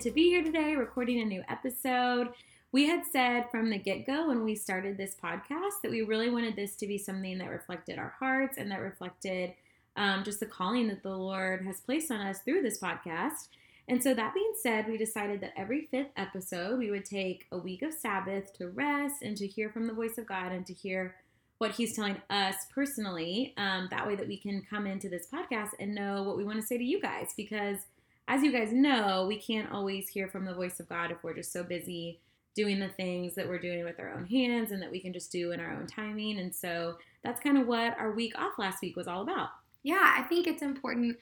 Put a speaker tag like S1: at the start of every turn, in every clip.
S1: to be here today recording a new episode. We had said from the get go when we started this podcast that we really wanted this to be something that reflected our hearts and that reflected um, just the calling that the Lord has placed on us through this podcast. And so, that being said, we decided that every fifth episode we would take a week of Sabbath to rest and to hear from the voice of God and to hear what He's telling us personally. Um, that way, that we can come into this podcast and know what we want to say to you guys. Because, as you guys know, we can't always hear from the voice of God if we're just so busy doing the things that we're doing with our own hands and that we can just do in our own timing. And so, that's kind of what our week off last week was all about.
S2: Yeah, I think it's important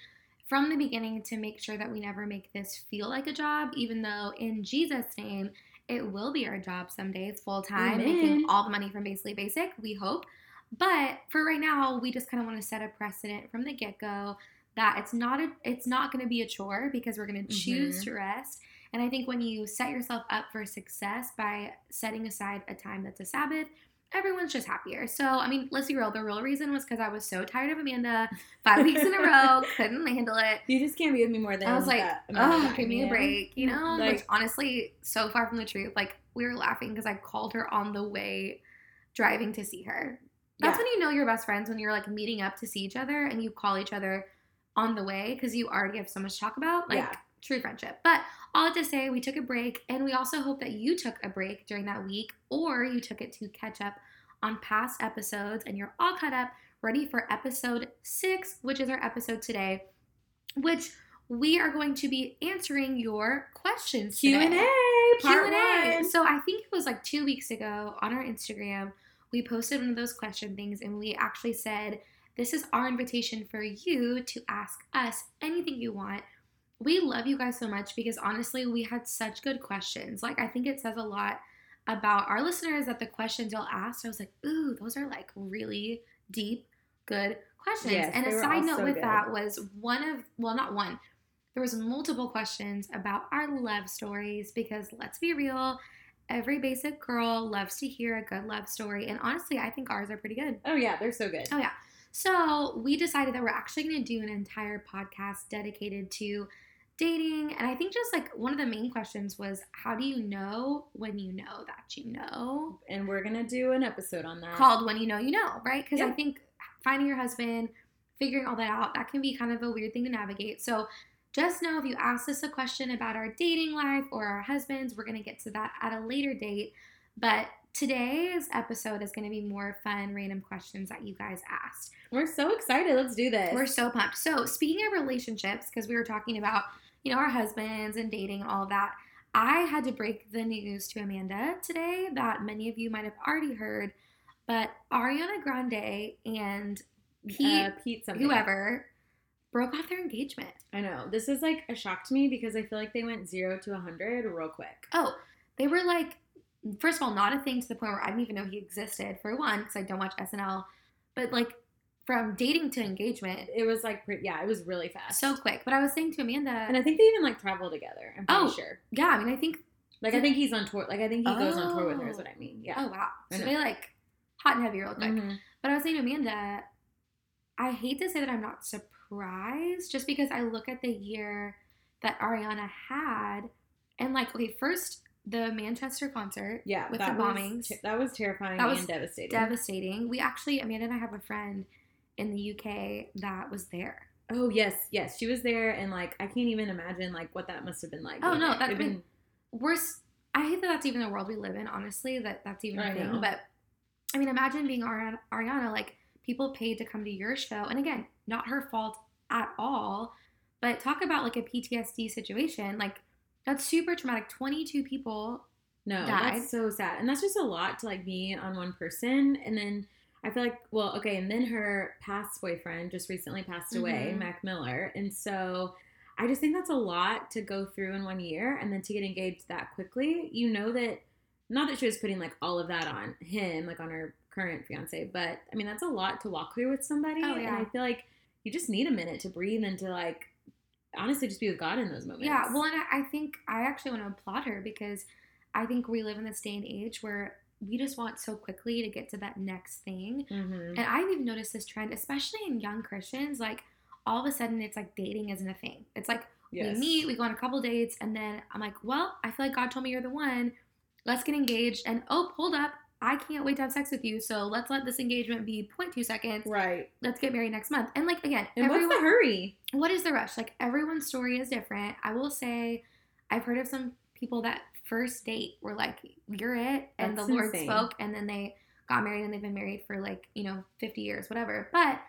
S2: from the beginning to make sure that we never make this feel like a job, even though in Jesus' name, it will be our job someday, full time, making all the money from Basically Basic, we hope. But for right now, we just kind of want to set a precedent from the get go that it's not a, it's not going to be a chore because we're going to choose mm-hmm. to rest. And I think when you set yourself up for success by setting aside a time that's a Sabbath everyone's just happier. So, I mean, let's be real. The real reason was because I was so tired of Amanda five weeks in a row, couldn't handle it.
S1: You just can't be with me more than
S2: I was like, oh, give me a break. You know, like, like, honestly, so far from the truth. Like we were laughing because I called her on the way driving to see her. That's yeah. when you know you're best friends when you're like meeting up to see each other and you call each other on the way because you already have so much to talk about. Like yeah. true friendship. But all to say, we took a break, and we also hope that you took a break during that week, or you took it to catch up on past episodes, and you're all caught up, ready for episode six, which is our episode today, which we are going to be answering your questions.
S1: Q and A,
S2: Q and A. So I think it was like two weeks ago on our Instagram, we posted one of those question things, and we actually said, "This is our invitation for you to ask us anything you want." we love you guys so much because honestly, we had such good questions. Like, I think it says a lot about our listeners that the questions y'all asked, I was like, ooh, those are like really deep, good questions. Yes, and a side note so with good. that was one of, well, not one, there was multiple questions about our love stories because let's be real, every basic girl loves to hear a good love story. And honestly, I think ours are pretty good.
S1: Oh, yeah, they're so good.
S2: Oh, yeah. So we decided that we're actually going to do an entire podcast dedicated to dating. And I think just like one of the main questions was how do you know when you know that you know?
S1: And we're going to do an episode on that
S2: called When You Know You Know, right? Because I think finding your husband, figuring all that out, that can be kind of a weird thing to navigate. So just know if you ask us a question about our dating life or our husbands, we're going to get to that at a later date. But today's episode is going to be more fun, random questions that you guys asked.
S1: We're so excited. Let's do this.
S2: We're so pumped. So, speaking of relationships, because we were talking about you know, our husbands and dating, and all of that. I had to break the news to Amanda today that many of you might have already heard, but Ariana Grande and Pete, uh, Pete whoever, broke off their engagement.
S1: I know. This is like a shock to me because I feel like they went zero to a 100 real quick.
S2: Oh, they were like, first of all, not a thing to the point where I didn't even know he existed, for one, because I don't watch SNL, but like from dating to engagement.
S1: It was like, yeah, it was really fast.
S2: So quick. But I was saying to Amanda.
S1: And I think they even like travel together. I'm pretty oh, sure.
S2: Yeah. I mean, I think.
S1: Like, I think he's on tour. Like, I think he goes on tour with her, is what I mean. Yeah.
S2: Oh, wow. So they like hot and heavy real quick. Mm-hmm. But I was saying to Amanda, I hate to say that I'm not surprised just because I look at the year that Ariana had. And like, okay, first the Manchester concert.
S1: Yeah,
S2: with the bombings.
S1: Was, that was terrifying that was and devastating.
S2: Devastating. We actually, Amanda and I have a friend in the UK that was there.
S1: Oh yes, yes, she was there, and like I can't even imagine like what that must have been like.
S2: Oh no, that's been worse. I hate that that's even the world we live in. Honestly, that that's even a thing. Know. But I mean, imagine being Ariana. Like people paid to come to your show, and again, not her fault at all. But talk about like a PTSD situation. Like that's super traumatic. Twenty two people.
S1: No, died. that's so sad, and that's just a lot to like be on one person, and then I feel like, well, okay, and then her past boyfriend just recently passed away, mm-hmm. Mac Miller. And so I just think that's a lot to go through in one year and then to get engaged that quickly. You know that, not that she was putting like all of that on him, like on her current fiance, but I mean, that's a lot to walk through with somebody. Oh, yeah. And I feel like you just need a minute to breathe and to like, honestly, just be with God in those moments.
S2: Yeah. Well, and I think I actually want to applaud her because I think we live in this day and age where we just want so quickly to get to that next thing.
S1: Mhm.
S2: And I've even noticed this trend, especially in young Christians, like all of a sudden it's like dating isn't a thing. It's like
S1: Yes.
S2: we meet, we go on a couple dates, and then I'm like, well, I feel like God told me you're the one. Let's get engaged. And oh, hold up. I can't wait to have sex with you. So let's let this engagement be 0.2 seconds.
S1: Right.
S2: Let's get married next month. And like again,
S1: And
S2: everyone,
S1: what's the hurry?
S2: what is the rush? Like everyone's story is different. I will say, I've heard of some people that first date were like, "You're it," and
S1: That's
S2: the Lord
S1: insane.
S2: spoke, and then they got married and they've been married for like you know 50 years, whatever. But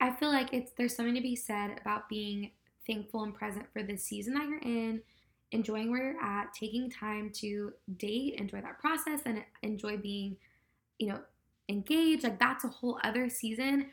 S2: I feel like it's there's something to be said about being thankful and present for the season that you're in, enjoying where you're at, taking time to date, enjoy that process, and enjoy being, you know, engaged. Like that's a whole other season.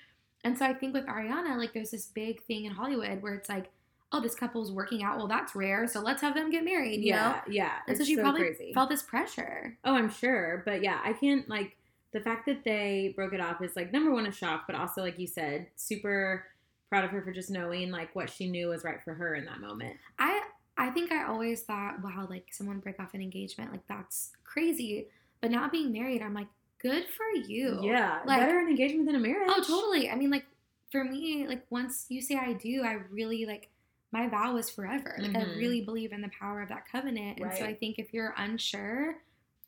S2: And so I think with Ariana, like there's this big thing in Hollywood where it's like, oh, this couple's working out. Well, that's rare, so let's have them get married. You know.
S1: yeah, yeah.
S2: And so she probably
S1: crazy.
S2: felt this pressure.
S1: Oh, I'm sure. But yeah, I can't like the fact that they broke it off is like number one a shock, but also like you said, super proud of her for just knowing like what she knew was right for her in that moment.
S2: I I think I always thought, wow, like someone break off an engagement, like that's crazy. But now being married, I'm like, good for you.
S1: Yeah,
S2: Like-
S1: better an engagement than a marriage.
S2: Oh, totally. I mean, like for me, like once you say I do, I really like my vow is forever. Like I
S1: Mhm.
S2: really believe in the power of that covenant. And so I think if you're unsure,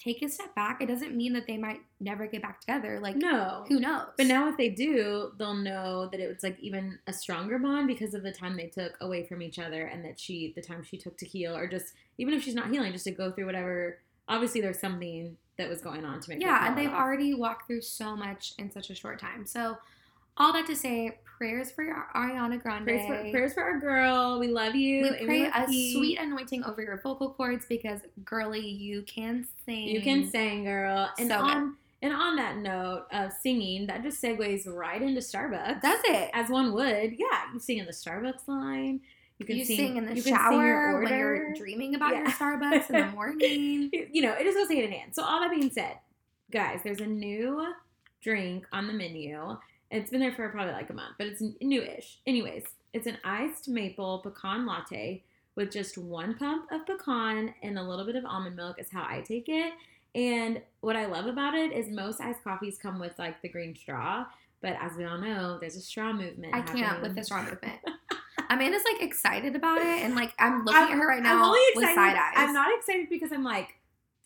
S2: take a step back. It doesn't mean that they might never get back together. Like
S1: No.
S2: who knows?
S1: But now if they do, they'll know that it was like even a stronger bond because of the time they took away from each other and that she the time she took to heal or just even if she's not healing, just to go through whatever obviously there's something that was going on to make
S2: yeah, and they've
S1: off.
S2: already walked through so much in such a short time. So all that to say, prayers for Ariana Grande.
S1: prayers for, prayers for our girl. We love you.
S2: we pray a
S1: you.
S2: sweet anointing over your vocal cords because, girly, you can sing.
S1: You can sing, girl. And
S2: So good.
S1: on and on that note of singing, that just segues right into Starbucks.
S2: Does it?
S1: as one would. Yeah, you sing in the Starbucks line. You can
S2: you
S1: sing,
S2: sing, in the
S1: you can
S2: shower
S1: your
S2: when you're dreaming about your Starbucks in the morning.
S1: you know, it just goes hand in hand. So all that being said, guys, there's a new drink on the menu. It's been there for probably like a month, but it's newish. Anyways, it's an iced maple pecan latte with just one pump of pecan and a little bit of almond milk is how I take it. And what I love about it is most iced coffees come with like the green straw, but as we all know, there's a straw movement.
S2: I can't with the straw movement. Amanda's like excited about it, and like I'm looking
S1: I'm-
S2: at her right
S1: I'm
S2: now
S1: only
S2: with side eyes.
S1: I'm not excited because I'm like,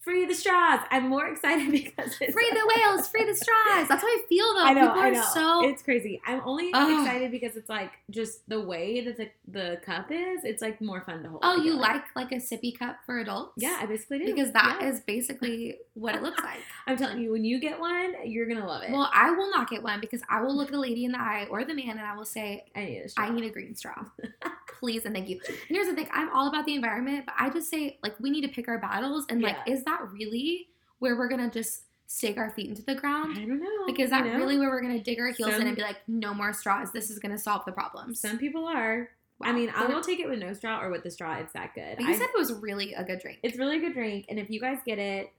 S1: free the straws. I'm more excited because it's
S2: free the whales, free the straws. That's how I feel though.
S1: I know,
S2: People
S1: I
S2: are
S1: know.
S2: so
S1: it's crazy. I'm only
S2: Ugh.
S1: excited because it's like just the way that the, the cup is. It's like more fun to hold.
S2: Oh, you like like a sippy cup for adults?
S1: Yeah, I basically do.
S2: Because that is
S1: Yeah.
S2: basically what it looks like.
S1: I'm telling you, when you get one, you're gonna love it.
S2: Well, I will not get one because I will look the lady in the eye or the man and I will say,
S1: I need a straw.
S2: I need a green straw. Please and thank you. And here's the thing I'm all about the environment, but I just say, like, we need to pick our battles. And, like,
S1: Yeah.
S2: is that really where we're going to just stake our feet into the ground?
S1: I don't know.
S2: Like, is that
S1: you know?
S2: really where we're going to dig our heels in and be like, no more straws? This is going to solve the problems.
S1: Some people are. I mean, I will take it with no straw or with the straw. It's that good.
S2: But you
S1: I-
S2: said it was really a good drink.
S1: It's really a good drink. And if you guys get it,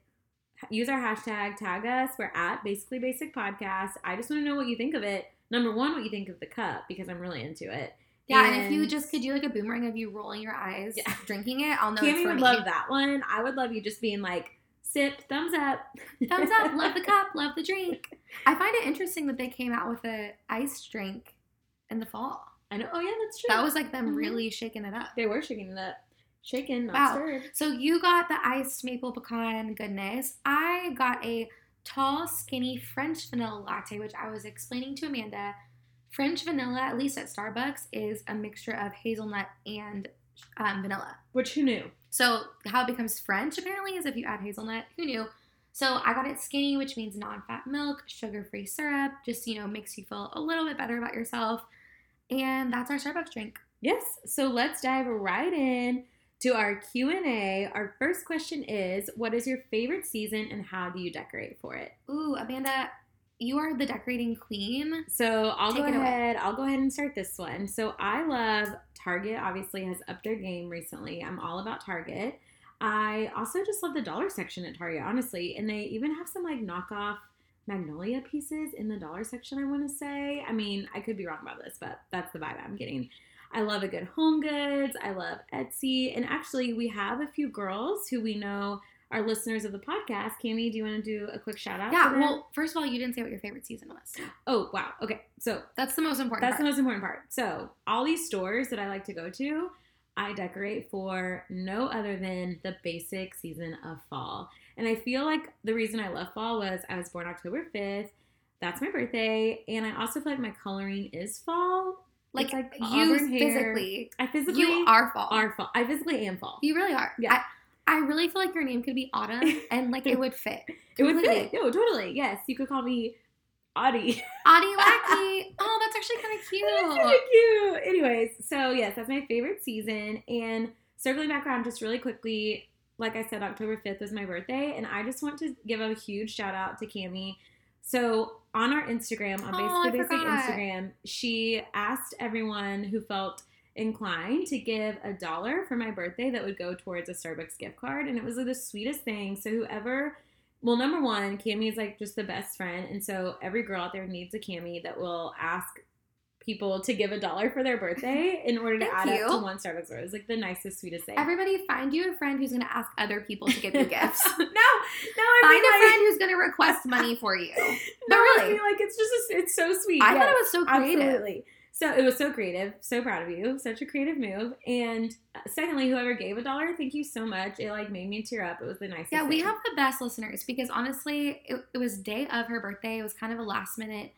S1: use our hashtag, tag us. We're at Basically Basic Podcast. I just want to know what you think of it. Number one, what you think of the cup, because I'm really into it.
S2: Yeah, and, if you just could do like a boomerang of you rolling your eyes,
S1: Yeah.
S2: drinking it, I'll know Cami
S1: would
S2: me.
S1: love that one. I would love you just being like, sip, thumbs up.
S2: Thumbs up, love the cup, love the drink. I find it interesting that they came out with a iced drink in the fall.
S1: I know. Oh, yeah, that's true.
S2: That was like them
S1: Mhm.
S2: really shaking it up.
S1: They were shaking it up. Shaken, not
S2: Wow.
S1: stirred.
S2: So you got the iced maple pecan goodness. I got a tall, skinny French vanilla latte, which I was explaining to Amanda. French vanilla, at least at Starbucks, is a mixture of hazelnut and um, vanilla.
S1: Which, who knew?
S2: So how it becomes French apparently is if you add hazelnut. Who knew? So I got it skinny, which means non-fat milk, sugar-free syrup. Just you know makes you feel a little bit better about yourself. And that's our Starbucks drink.
S1: Yes. So let's dive right in to our Q&A. Our first question is, what is your favorite season and how do you decorate for it?
S2: Ooh, Amanda, you are the decorating queen.
S1: So I'll
S2: Take
S1: go
S2: it away.
S1: ahead. I'll go ahead and start this one. So I love Target. Obviously, has upped their game recently. I'm all about Target. I also just love the dollar section at Target, honestly, and they even have some like knockoff magnolia pieces in the dollar section. I want to say. I mean, I could be wrong about this, but that's the vibe I'm getting. I love a good home goods. I love Etsy, and actually, we have a few girls who we know our listeners of the podcast. Cami, do you want to do a quick shout out?
S2: Yeah, well, first of all, you didn't say what your favorite season was.
S1: oh wow, okay, so
S2: That's the most important
S1: that's the most important part. So all these stores that I like to go to, I decorate for no other than the basic season of fall. And I feel like the reason I love fall was I was born October fifth. That's my birthday, and I also feel like my coloring is fall.
S2: like,
S1: like
S2: you physically,
S1: I physically
S2: you are fall.
S1: are fall. I physically am fall.
S2: You really are.
S1: Yeah.
S2: I, I really feel like your name could be Autumn and like it would fit.
S1: It would fit. No, totally. Yes, you could call me Audie.
S2: Audie Lackey. Oh, that's actually kind of
S1: That's
S2: cute.
S1: really cute. Anyways, so yes, that's my favorite season. And circling back around just really quickly, like I said, October 5th was my birthday. And I just want to give a huge shout out to Cami. So on our Instagram, on
S2: Oh,
S1: Basically Basic. Instagram, she asked everyone who felt inclined to give a dollar for my birthday that would go towards a Starbucks gift card. And it was like, the sweetest thing. So whoever well, number one, Cami is like just the best friend, and so every girl out there needs a Cami that will ask people to give a dollar for their birthday in order to add
S2: you.
S1: up to one Starbucks order. It's like the nicest, sweetest thing.
S2: Everybody, find you a friend who's going to ask other people to give you gifts.
S1: no, no, I
S2: Find a friend who's going to request money for you.
S1: No,
S2: but really.
S1: like it's just a, it's so sweet.
S2: I
S1: Yes,
S2: thought it was so creative.
S1: Absolutely. So it was so creative. So proud of you. Such a creative move. And uh, secondly, whoever gave a dollar, thank you so much. It like made me tear up. It was the nicest.
S2: Yeah, we
S1: thing.
S2: have the best listeners because honestly, it, it was day of her birthday. It was kind of a last minute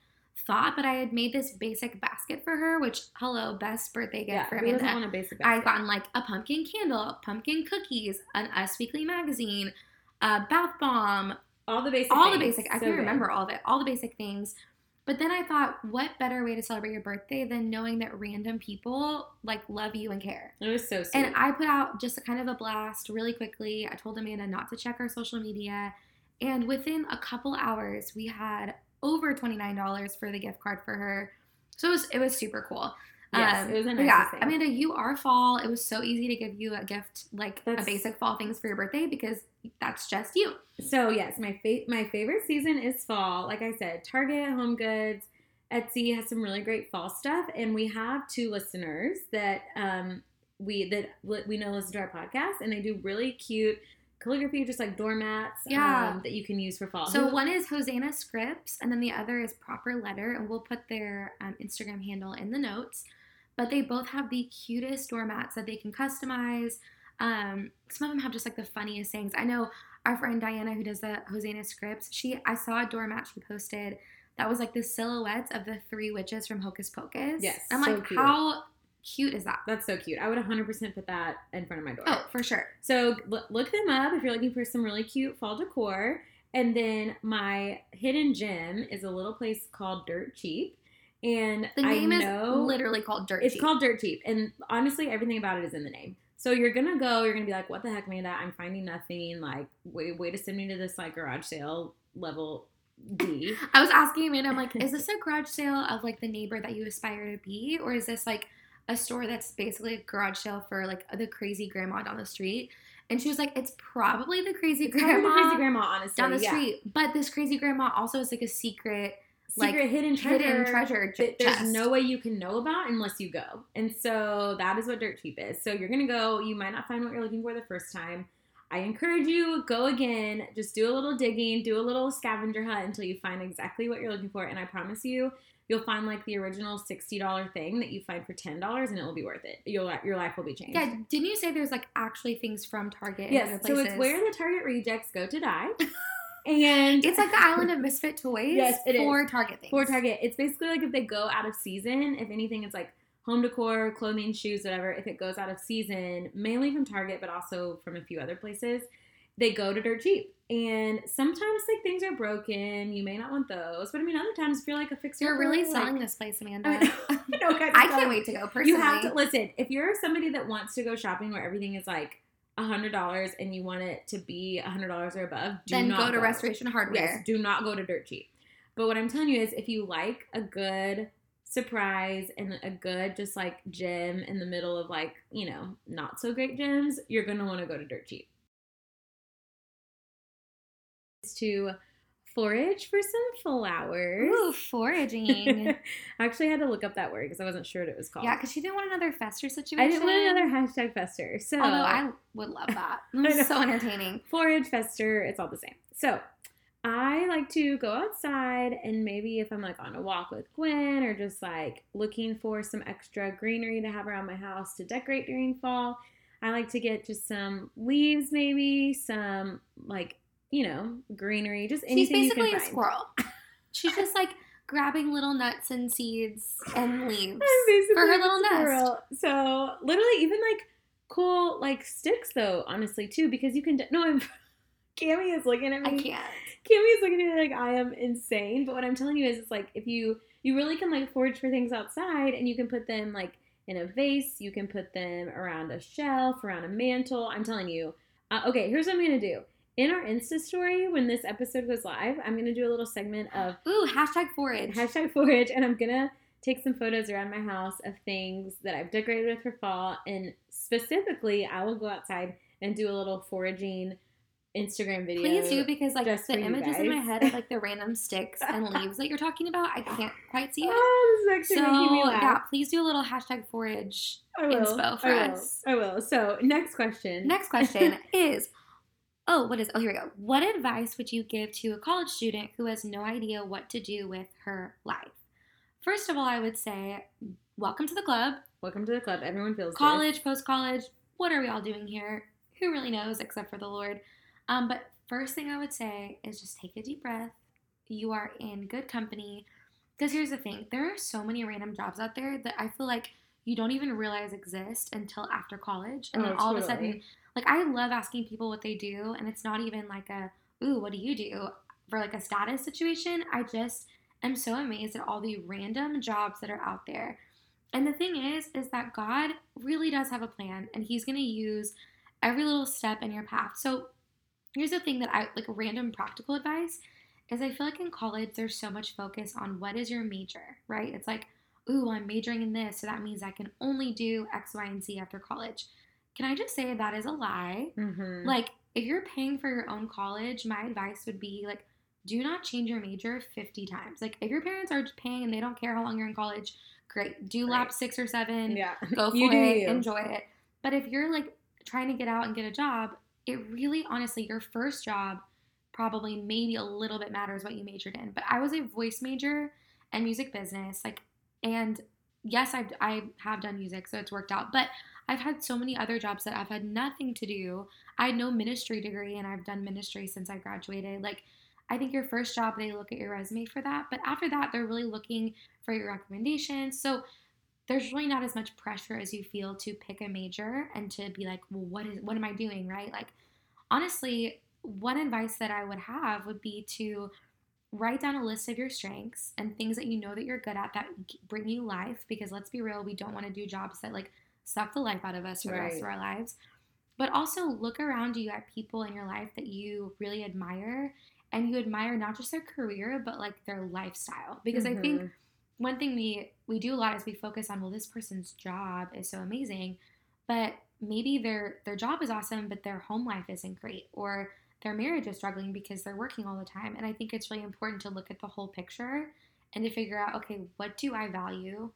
S2: thought, but I had made this basic basket for her, which hello, best birthday gift
S1: yeah.
S2: for Amanda.
S1: want a basic
S2: I've gotten like a pumpkin candle, pumpkin cookies, an Us Weekly magazine, a bath bomb,
S1: all the basic.
S2: all the basic. I
S1: So
S2: can
S1: good.
S2: remember all of it, all the basic things. But then I thought, what better way to celebrate your birthday than knowing that random people like love you and care?
S1: It was so sweet.
S2: And I put out just a kind of a blast really quickly. I told Amanda not to check our social media. And within a couple hours, we had over $29 for the gift card for her. So it was, it was super cool.
S1: Yes,
S2: Um,
S1: it was a nice
S2: yeah,
S1: thing.
S2: Amanda, you are fall. It was so easy to give you a gift like
S1: That's-
S2: a basic fall things for your birthday because that's just you.
S1: So yes, my fa- my favorite season is fall. Like I said, Target, Home Goods, Etsy has some really great fall stuff, and we have two listeners that um we that we know listen to our podcast, and they do really cute calligraphy, just like doormats,
S2: Yeah.
S1: um, that you can use for fall.
S2: So one is Hosanna Scripts, and then the other is Proper Letter, and we'll put their um, Instagram handle in the notes. But they both have the cutest doormats that they can customize. Um, some of them have just like the funniest things. I know our friend Diana, who does the Hosanna Scripts, she I saw a doormat she posted that was like the silhouettes of the three witches from Hocus Pocus.
S1: Yes,
S2: I'm
S1: so
S2: like,
S1: cute.
S2: how cute is that?
S1: that's so cute. I would 100% put that in front of my door.
S2: Oh, for sure.
S1: So l- look them up if you're looking for some really cute fall decor. And then my hidden gem is a little place called Dirt Cheap. And
S2: The name
S1: I
S2: is literally called Dirt
S1: it's
S2: Cheap.
S1: It's called Dirt Cheap. And honestly, everything about it is in the name. So you're gonna go, you're gonna be like, what the heck, Amanda? I'm finding nothing. Like, way, way to send me to this like garage sale level D.
S2: I was asking Amanda, I'm like, is this a garage sale of like the neighbor that you aspire to be? Or is this like a store that's basically a garage sale for like the crazy grandma down the street? And she was like, it's probably the crazy
S1: probably
S2: grandma
S1: the crazy grandma, honestly.
S2: down the
S1: yeah.
S2: street. But this crazy grandma also is like a secret, like,
S1: Secret hidden treasure.
S2: hidden treasure
S1: that there's no way you can know about unless you go. And so that is what Dirt Cheap is. So you're gonna go. You might not find what you're looking for the first time. I encourage you go again. Just do a little digging, do a little scavenger hunt until you find exactly what you're looking for. And I promise you, you'll find like the original sixty dollar thing that you find for ten dollars, and it will be worth it. You'll your life will be changed.
S2: Yeah, didn't you say there's like actually things from Target
S1: Yes. So it's where the Target rejects go to die. And
S2: It's like the island of misfit toys
S1: Yes, it is.
S2: for Target things.
S1: for Target. It's basically like if they go out of season, if anything, it's like home decor, clothing, shoes, whatever. If it goes out of season, mainly from Target, but also from a few other places, they go to dirt cheap. And sometimes like things are broken. You may not want those, but I mean, other times if you're like a fixer,
S2: You're really
S1: like,
S2: selling this place, Amanda.
S1: I, mean, guys,
S2: I can't wait to go personally.
S1: You have to listen. If you're somebody that wants to go shopping where everything is like a hundred dollars and you want it to be a hundred dollars or above, do
S2: then
S1: not
S2: go to Restoration Hardware.
S1: Yes, do not go to dirt cheap. But what I'm telling you is if you like a good surprise and a good just like gym in the middle of like, you know, not so great gyms, you're gonna want to go to dirt cheap. Is to forage for some flowers.
S2: Ooh, foraging.
S1: I actually had to look up that word because I wasn't sure what it was called.
S2: yeah, because she didn't want another fester situation.
S1: I didn't want another hashtag fester. So
S2: Although I would love that. It's so entertaining.
S1: forage, fester, it's all the same. So I like to go outside and maybe if I'm like on a walk with Gwen or just like looking for some extra greenery to have around my house to decorate during fall, I like to get just some leaves, maybe some like you know greenery, just
S2: She's
S1: anything can
S2: basically a
S1: find.
S2: squirrel. She's just like grabbing little nuts and seeds and leaves. For her little nest.
S1: squirrel. So literally, even like cool like sticks though, honestly too, because you can. d- No, I'm. Cami is looking at me.
S2: I can't.
S1: Cami is looking at me like I am insane. But what I'm telling you is, it's like if you you really can like forage for things outside, and you can put them like in a vase. You can put them around a shelf, around a mantle. I'm telling you. Uh, okay, here's what I'm gonna do. In our Insta story, when this episode goes live, I'm gonna do a little segment of
S2: Ooh, hashtag forage.
S1: hashtag forage and i'm gonna take some photos around my house of things that i've decorated with for fall and specifically i will go outside and do a little foraging instagram video
S2: Please do because like
S1: just
S2: the images in my head of like the random sticks and leaves that you're talking about, I can't quite see it.
S1: oh, this is
S2: So
S1: making me laugh.
S2: yeah, please do a little hashtag forage.
S1: I will.
S2: inspo for
S1: I will.
S2: us.
S1: I will. So next question.
S2: Next question is Oh, what is oh here we go. What advice would you give to a college student who has no idea what to do with her life? First of all, I would say welcome to the club.
S1: Welcome to the club. Everyone feels.
S2: College, post college, what are we all doing here? Who really knows except for the Lord? Um, but first thing I would say is just take a deep breath. You are in good company. Because here's the thing there are so many random jobs out there that I feel like you don't even realize exist until after college. And then
S1: Oh,
S2: all of a sudden, like I love asking people what they do, and it's not even like a, ooh, what do you do? For like a status situation. I just am so amazed at all the random jobs that are out there. And the thing is, is that God really does have a plan, and He's to use every little step in your path. So here's the thing that I like random practical advice is I feel like in college there's so much focus on what is your major, right? It's like, ooh, I'm majoring in this, so that means I can only do X, Y, and Z after college. Can I just say that is a lie?
S1: Mhm.
S2: Like, if you're paying for your own college, my advice would be like, do not change your major 50 times. Like, if your parents are paying and they don't care how long you're in college, great. Do lap six or seven,
S1: yeah.
S2: go for
S1: You
S2: it,
S1: you.
S2: enjoy it. But if you're like trying to get out and get a job, it really, honestly, your first job probably maybe a little bit matters what you majored in. But I was a voice major and music business, like, and yes, I've I have done music, so it's worked out. But I've had so many other jobs that I've had nothing to do. I had no ministry degree, and I've done ministry since I graduated. Like, I think your first job, they look at your resume for that. But after that, they're really looking for your recommendations. So there's really not as much pressure as you feel to pick a major and to be like, well, what is what am I doing, right? Like, honestly, one advice that I would have would be to write down a list of your strengths and things that you know that you're good at that bring you life. Because let's be real, we don't want to do jobs that like suck the life out of us for the rest of our lives. But also look around you at people in your life that you really admire and you admire not just their career but like their lifestyle because i think
S1: Mhm.
S2: one thing we we do a lot is we focus on well this person's job is so amazing but maybe their their job is awesome but their home life isn't great or their marriage is struggling because they're working all the time and i think it's really important to look at the whole picture and to figure out okay what do i value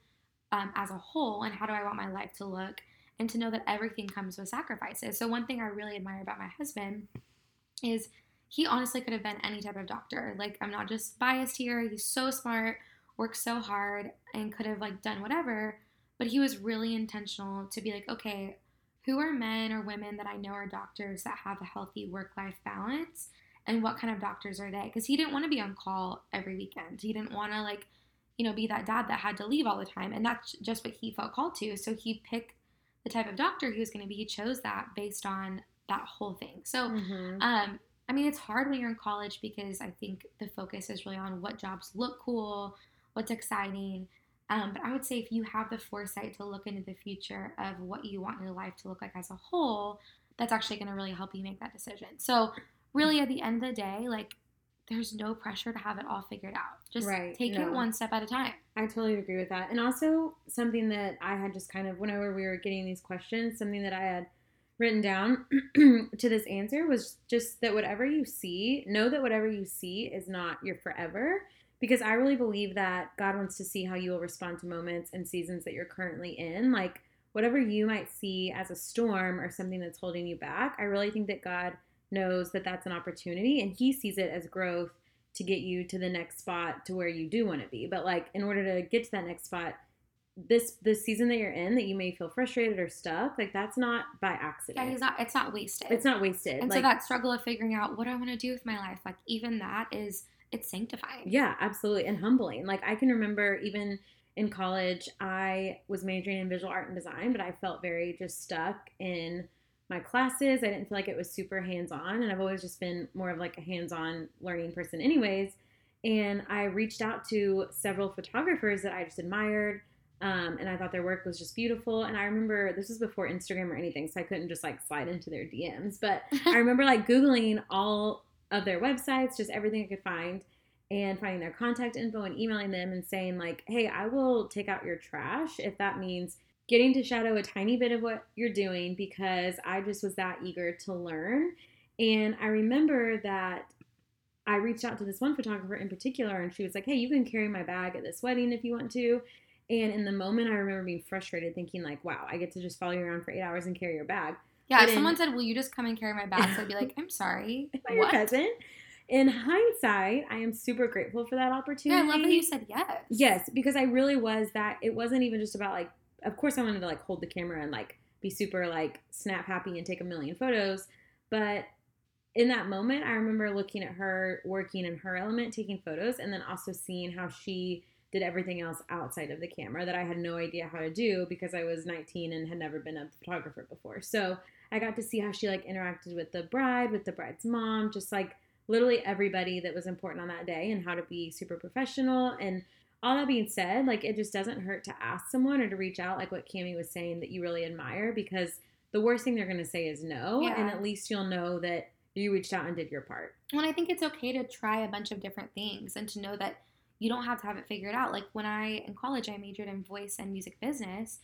S2: um, as a whole and how do i want my life to look and to know that everything comes with sacrifices. So one thing i really admire about my husband is he honestly could have been any type of doctor. Like i'm not just biased here. He's so smart worked so hard and could have like done whatever. But he was really intentional to be like okay who are men or women that i know are doctors that have a healthy work life balance and what kind of doctors are they? Because he didn't want to be on call every weekend. He didn't want to like you know be that dad that had to leave all the time and that's just what he felt called to so he picked the type of doctor he was going to be he chose that based on that whole thing so
S1: Mhm.
S2: um, I mean, it's hard when you're in college because I think the focus is really on what jobs look cool, what's exciting. Um, but I would say if you have the foresight to look into the future of what you want your life to look like as a whole, that's actually going to really help you make that decision. So, really, at the end of the day, like, there's no pressure to have it all figured out. Just
S1: Right,
S2: take
S1: no.
S2: it one step at a time.
S1: I totally agree with that. And also something that I had just kind of whenever we were getting these questions, something that I had written down to this answer was just that whatever you see, know that whatever you see is not your forever. Because I really believe that God wants to see how you will respond to moments and seasons that you're currently in. Like, whatever you might see as a storm or something that's holding you back, I really think that God knows that that's an opportunity and He sees it as growth to get you to the next spot to where you do want to be. But, like, in order to get to that next spot, this this season that you're in that you may feel frustrated or stuck like that's not by accident
S2: Yeah, he's not. It's not wasted.
S1: it's not wasted
S2: And
S1: like
S2: so that struggle of figuring out what I want to do with my life, like even that is it's sanctifying.
S1: yeah absolutely and humbling like i can remember even in college i was majoring in visual art and design but i felt very just stuck in my classes i didn't feel like it was super hands-on and i've always just been more of like a hands-on learning person anyways and i reached out to several photographers that i just admired um, and I thought their work was just beautiful. And I remember this was before Instagram or anything, so I couldn't just like slide into their DMs. But I remember like Googling all of their websites, just everything I could find, and finding their contact info and emailing them and saying, like, hey, I will take out your trash if that means getting to shadow a tiny bit of what you're doing because I just was that eager to learn. And I remember that I reached out to this one photographer in particular, and she was like, hey, you can carry my bag at this wedding if you want to. And in the moment, I remember being frustrated, thinking like, "Wow, I get to just follow you around for eight hours and carry your bag."
S2: Yeah,
S1: But
S2: if
S1: in-
S2: someone said, "Will you just come and carry my bag?" So I'd be like, "I'm sorry."
S1: Am I your cousin? In hindsight, I am super grateful for that
S2: Yeah,
S1: opportunity.
S2: I love that you said yes.
S1: Yes, because I really was that. It wasn't even just about like. Of course, I wanted to like hold the camera and like be super like snap happy and take a million photos, but in that moment, I remember looking at her working in her element, taking photos, and then also seeing how she did everything else outside of the camera that I had no idea how to do because I was 19 and had never been a photographer before. So I got to see how she like interacted with the bride, with the bride's mom, just like literally everybody that was important on that day and how to be super professional. And all that being said, like it just doesn't hurt to ask someone or to reach out, like what Cami was saying that you really admire, because the worst thing they're gonna say is no,
S2: Yeah.
S1: and at least you'll know that you reached out and did your part.
S2: Well, I think it's okay to try a bunch of different things and to know that you don't have to have it figured out. Like when I in college, I majored in voice and music business,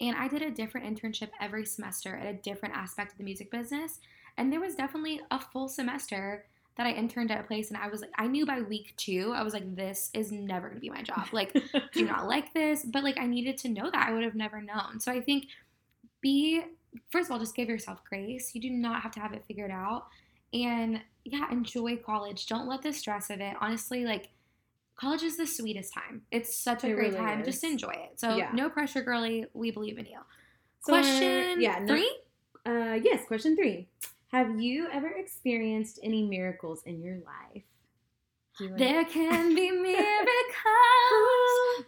S2: and I did a different internship every semester at a different aspect of the music business. And there was definitely a full semester that I interned at a place, and I was like, I knew by week two, I was like, this is never gonna be my job. Like, do not like this, but like I needed to know that I would have never known. So I think be first of all, just give yourself grace. You do not have to have it figured out. And yeah, enjoy college. Don't let the stress of it. Honestly, like college is the sweetest time. It's such a
S1: It
S2: great
S1: really
S2: time.
S1: is.
S2: Just enjoy it. So
S1: Yeah.
S2: no pressure, girlie. We believe in you.
S1: So, uh,
S2: Question
S1: yeah, no-
S2: three.
S1: Uh, yes, question three. Have you ever experienced any miracles in your life? Do you wanna-
S2: There can be miracles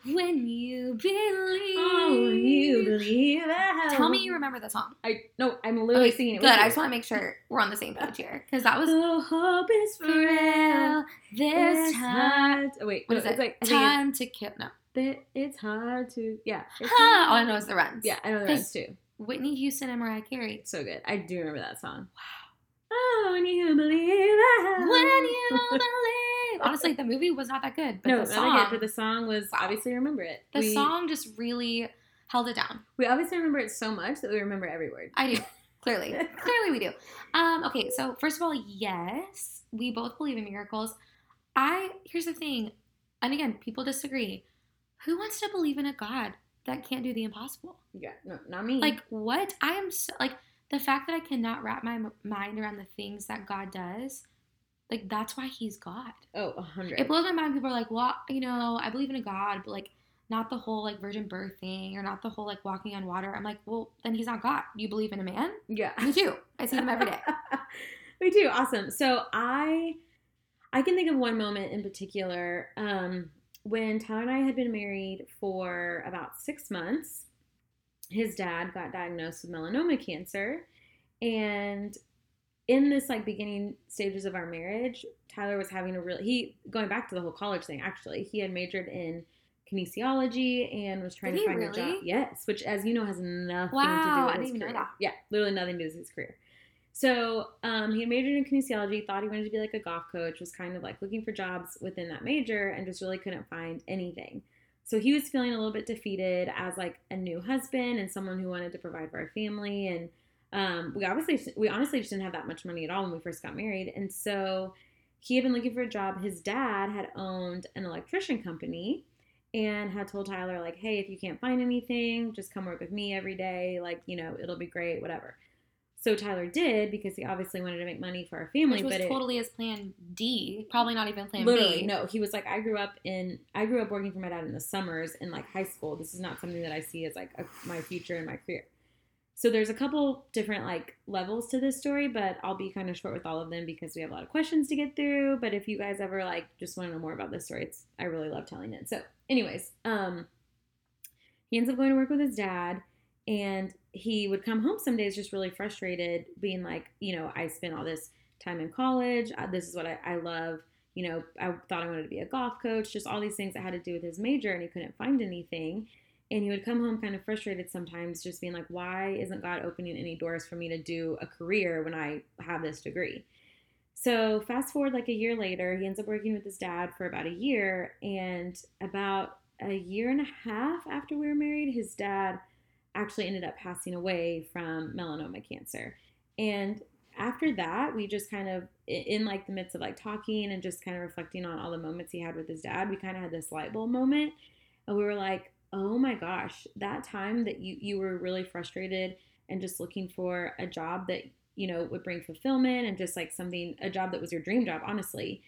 S2: when you believe.
S1: Oh, you believe.
S2: Tell me you remember the song.
S1: I no, I'm literally
S2: Okay,
S1: singing it.
S2: good. I just want to make sure we're on the same page here because that was
S1: The hope is frail.
S2: frail. There's time.
S1: hard. Oh wait,
S2: What
S1: no,
S2: is
S1: it's
S2: it?
S1: like
S2: time to kill. No.
S1: it's, hard to yeah.
S2: Huh, oh, all I know is the runs.
S1: Yeah, I know the runs too.
S2: Whitney Houston and Mariah Carey.
S1: So good. I do remember that song. Wow. Oh, when you believe.
S2: When you believe. Honestly, the movie was not that good, but
S1: no,
S2: the
S1: not
S2: song,
S1: but the song was
S2: Wow.
S1: obviously remember it.
S2: the
S1: we,
S2: song just really held it down.
S1: we obviously remember it so much that we remember every word.
S2: I do. Clearly. Clearly we do. Um, okay, so first of all, yes, we both believe in miracles. I here's the thing, and again, people disagree. Who wants to believe in a God that can't do the impossible?
S1: Yeah, no, not me.
S2: Like what? I am so like the fact that I cannot wrap my m- mind around the things that God does. Like that's why He's God.
S1: oh, a hundred.
S2: It blows my mind. People are like, well, you know, I believe in a God, but like not the whole like virgin birth thing or not the whole like walking on water. I'm like, well, then He's not God. You believe in a man?
S1: yeah.
S2: Me too. I see him every day.
S1: Me too. Awesome. So I I can think of one moment in particular um, when Tyler and I had been married for about six months. His dad got diagnosed with melanoma cancer, and in this like beginning stages of our marriage, Tyler was having a real he going back to the whole college thing. Actually, he had majored in kinesiology and was trying
S2: Did
S1: to find a job. Yes, which as you know has nothing to
S2: Wow,
S1: do
S2: I
S1: with
S2: didn't
S1: his
S2: even know
S1: career.
S2: that.
S1: Yeah, literally nothing to do with his career. So um, he majored in kinesiology, thought he wanted to be like a golf coach, was kind of like looking for jobs within that major, and just really couldn't find anything. So he was feeling a little bit defeated as like a new husband and someone who wanted to provide for our family. And Um, we obviously, we honestly just didn't have that much money at all when we first got married. And so he had been looking for a job. His dad had owned an electrician company and had told Tyler, like, hey, if you can't find anything, just come work with me every day. Like, you know, it'll be great, whatever. So Tyler did because he obviously wanted to make money for our family.
S2: Which was
S1: but it,
S2: totally his plan D. Probably not even plan
S1: literally
S2: B.
S1: no. He was like, I grew up in, I grew up working for my dad in the summers in like high school. This is not something that I see as like a, my future and my career. So there's a couple different like levels to this story, but I'll be kind of short with all of them because we have a lot of questions to get through. But if you guys ever like just want to know more about this story, it's I really love telling it. So, anyways, um, he ends up going to work with his dad, and he would come home some days just really frustrated, being like, you know, I spent all this time in college. Uh, this is what I, I love. You know, I thought I wanted to be a golf coach. Just all these things that had to do with his major, and he couldn't find anything and he would come home kind of frustrated sometimes just being like why isn't god opening any doors for me to do a career when i have this degree so fast forward like a year later he ends up working with his dad for about a year and about a year and a half after we were married his dad actually ended up passing away from melanoma cancer and after that we just kind of in like the midst of like talking and just kind of reflecting on all the moments he had with his dad we kind of had this light bulb moment and we were like oh my gosh, that time that you you were really frustrated and just looking for a job that you know would bring fulfillment and just like something a job that was your dream job, honestly.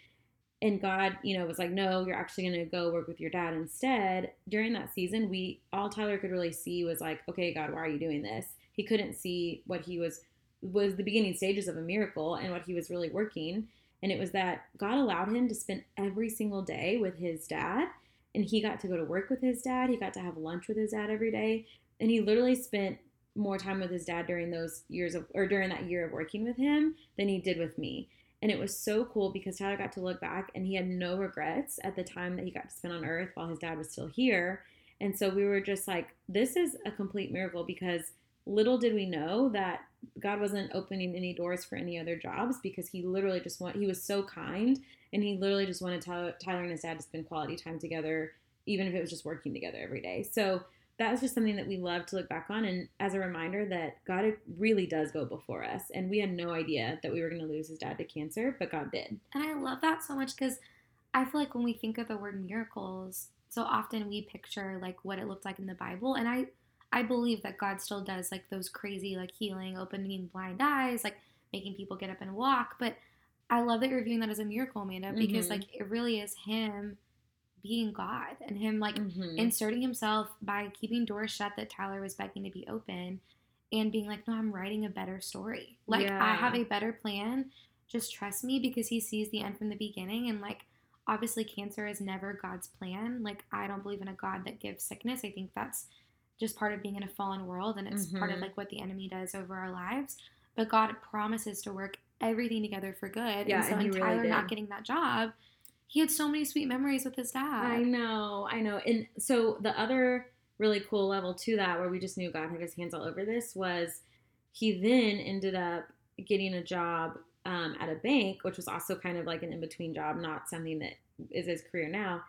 S1: And God, you know, was like, no, you're actually going to go work with your dad instead. During that season, we all Tyler could really see was like, okay, God, why are you doing this? He couldn't see what he was was the beginning stages of a miracle and what he was really working. And it was that God allowed him to spend every single day with his dad and he got to go to work with his dad. He got to have lunch with his dad every day, and he literally spent more time with his dad during those years of or during that year of working with him than he did with me. And it was so cool because Tyler got to look back and he had no regrets at the time that he got to spend on earth while his dad was still here. And so we were just like, this is a complete miracle because little did we know that God wasn't opening any doors for any other jobs because he literally just want he was so kind and he literally just wanted Tyler, and his dad to spend quality time together, even if it was just working together every day. So that was just something that we love to look back on, and as a reminder that God really does go before us, and we had no idea that we were going to lose his dad to cancer, but God did.
S2: And I love that so much because I feel like when we think of the word miracles, so often we picture like what it looked like in the Bible, and I I believe that God still does like those crazy like healing, opening blind eyes, like making people get up and walk, but I love that you're viewing that as a miracle, Amanda, because mm-hmm. like it really is him being God and him like mm-hmm. inserting himself by keeping doors shut that Tyler was begging to be open and being like, no, I'm writing a better story. Like yeah. I have a better plan. Just trust me because he sees the end from the beginning and like obviously cancer is never God's plan. Like I don't believe in a God that gives sickness. I think that's just part of being in a fallen world and it's mm-hmm. part of mm-hmm. like what the enemy does over our lives. But God promises to work everything together for good. Yeah, and so and in Tyler really not getting that job, he had so many sweet memories with his dad.
S1: I know, I know. And so the other really cool level to that, where we just knew God had his hands all over this, was he then ended up getting a job um, at a bank, which was also kind of like an in between job, not something that is his career now.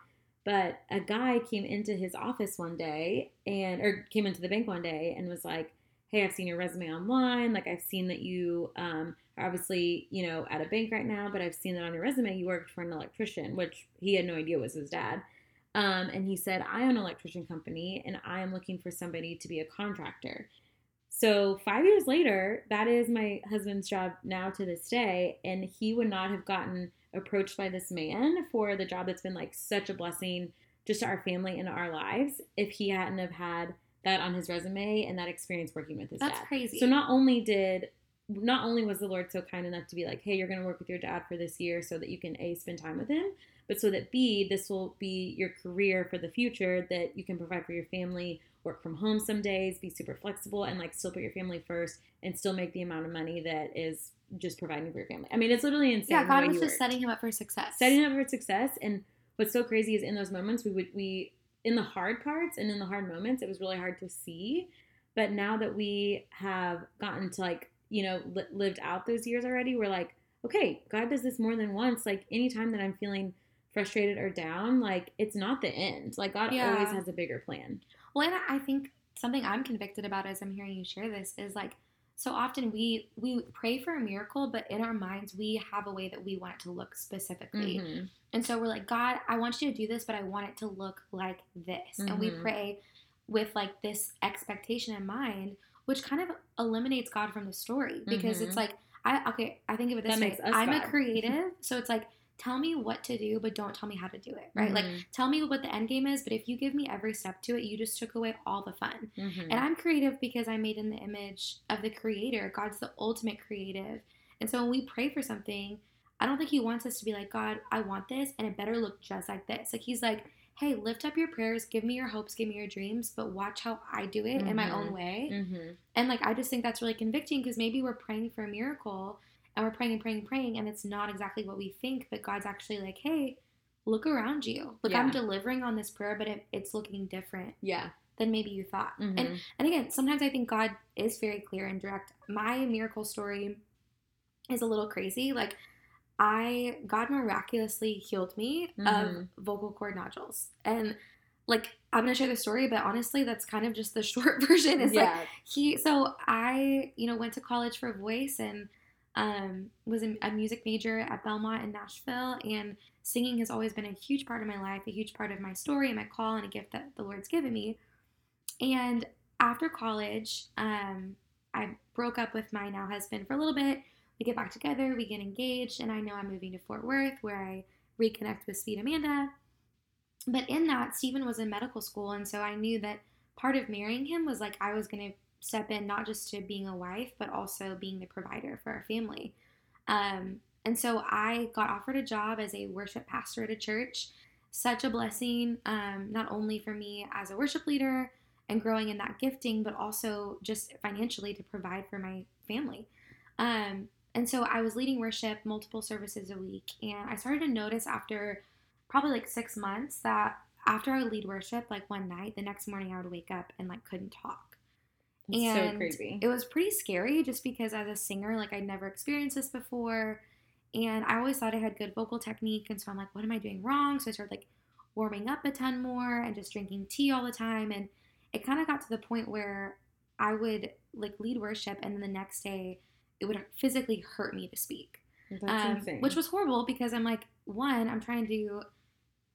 S1: But a guy came into his office one day and, or came into the bank one day and was like, Hey, I've seen your resume online. Like, I've seen that you um, obviously, you know, at a bank right now, but I've seen that on your resume you worked for an electrician, which he had no idea was his dad. Um, and he said, I own an electrician company and I am looking for somebody to be a contractor. So, five years later, that is my husband's job now to this day. And he would not have gotten approached by this man for the job that's been like such a blessing just to our family and our lives if he hadn't have had that on his resume and that experience working with his
S2: that's
S1: dad.
S2: That's crazy.
S1: So not only did not only was the Lord so kind enough to be like, hey, you're going to work with your dad for this year so that you can A, spend time with him, but so that B, this will be your career for the future that you can provide for your family, work from home some days, be super flexible, and like still put your family first and still make the amount of money that is just providing for your family. I mean, it's literally insane.
S2: Yeah, God was just setting him up for success.
S1: Setting him up for success. And what's so crazy is in those moments, we would, we, in the hard parts and in the hard moments, it was really hard to see. But now that we have gotten to like you know, li- lived out those years already, we're like, okay, God does this more than once. Like anytime that I'm feeling frustrated or down, like it's not the end. Like God yeah. always has a bigger plan.
S2: Well, and I think something I'm convicted about as I'm hearing you share this is like so often we we pray for a miracle, but in our minds we have a way that we want it to look specifically.
S1: Mhm.
S2: And so we're like, God, I want you to do this, but I want it to look like this. And we
S1: Mhm.
S2: pray with like this expectation in mind, which kind of eliminates God from the story because it's
S1: Mhm.
S2: like, I okay, I think of it this
S1: That
S2: way.
S1: makes us
S2: I'm a creative, so it's like, tell me what to do, but don't tell me how to do it, right? Like,
S1: Mhm.
S2: tell me what the end game is, but if you give me every step to it, you just took away all the fun.
S1: Mhm.
S2: And I'm creative because I'm made in the image of the creator. God's the ultimate creative. And so when we pray for something, I don't think he wants us to be like, God, I want this and it better look just like this. Like he's like, hey, lift up your prayers, give me your hopes, give me your dreams, but watch how I do it in my own
S1: Mhm.
S2: way.
S1: Mhm.
S2: And like I just think that's really convicting because maybe we're praying for a miracle and we're praying and praying and praying and it's not exactly what we think, but God's actually like, hey, look around you. Look, I'm delivering on this prayer, but it, it's looking different
S1: Yeah.
S2: than maybe you thought. And
S1: Mhm.
S2: and again, sometimes I think God is very clear and direct. My miracle story is a little crazy. Like I God miraculously healed me
S1: Mhm.
S2: of vocal cord nodules. And like I'm gonna share the story, but honestly that's kind of just the short version. Is like he so I, you know, went to college for voice and um was a, a music major at Belmont in Nashville and singing has always been a huge part of my life, a huge part of my story and my call and a gift that the Lord's given me. And after college, um, I broke up with my now husband for a little bit. We get back together, we get engaged, and I know I'm moving to Fort Worth where I reconnect with Sweet Amanda. But in that, Stephen was in medical school, and so I knew that part of marrying him was like I was going to step in not just to being a wife, but also being the provider for our family. Um, and so I got offered a job as a worship pastor at a church. Such a blessing, um, not only for me as a worship leader and growing in that gifting, but also just financially to provide for my family. Um, and so I was leading worship multiple services a week, and I started to notice after probably like six months that after I would lead worship, like one night, the next morning I would wake up and like couldn't talk.
S1: So
S2: and
S1: creepy.
S2: It was pretty scary just because as a singer, like I'd never experienced this before. And I always thought I had good vocal technique. And so I'm like, what am I doing wrong? So I started like warming up a ton more and just drinking tea all the time. And it kind of got to the point where I would like lead worship and then the next day it would physically hurt me to speak.
S1: That's
S2: Um, which was horrible because I'm like, one, I'm trying to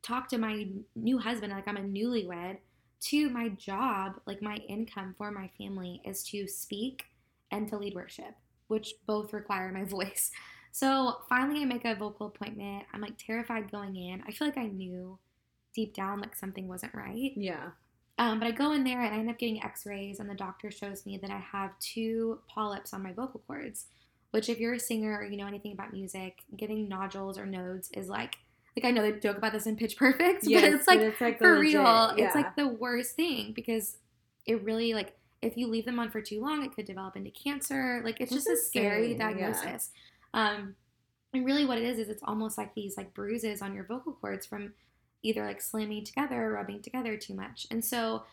S2: talk to my new husband, like I'm a newlywed. Two, my job, like my income for my family, is to speak and to lead worship, which both require my voice. So finally, I make a vocal appointment. I'm like terrified going in. I feel like I knew deep down like something wasn't right.
S1: yeah.
S2: Um, but I go in there and I end up getting x rays, and the doctor shows me that I have two polyps on my vocal cords. Which, if you're a singer or you know anything about music, getting nodules or nodes is like, like I know they joke about this in Pitch Perfect,
S1: Yes,
S2: but it's like
S1: but it's like
S2: for
S1: legit,
S2: real,
S1: yeah.
S2: it's like the worst thing because it really like if you leave them on for too long, it could develop into cancer. Like it's just a scary
S1: insane, yeah.
S2: diagnosis. Um, and really, what it is is it's almost like these like bruises on your vocal cords from either like slamming together or rubbing together too much. And so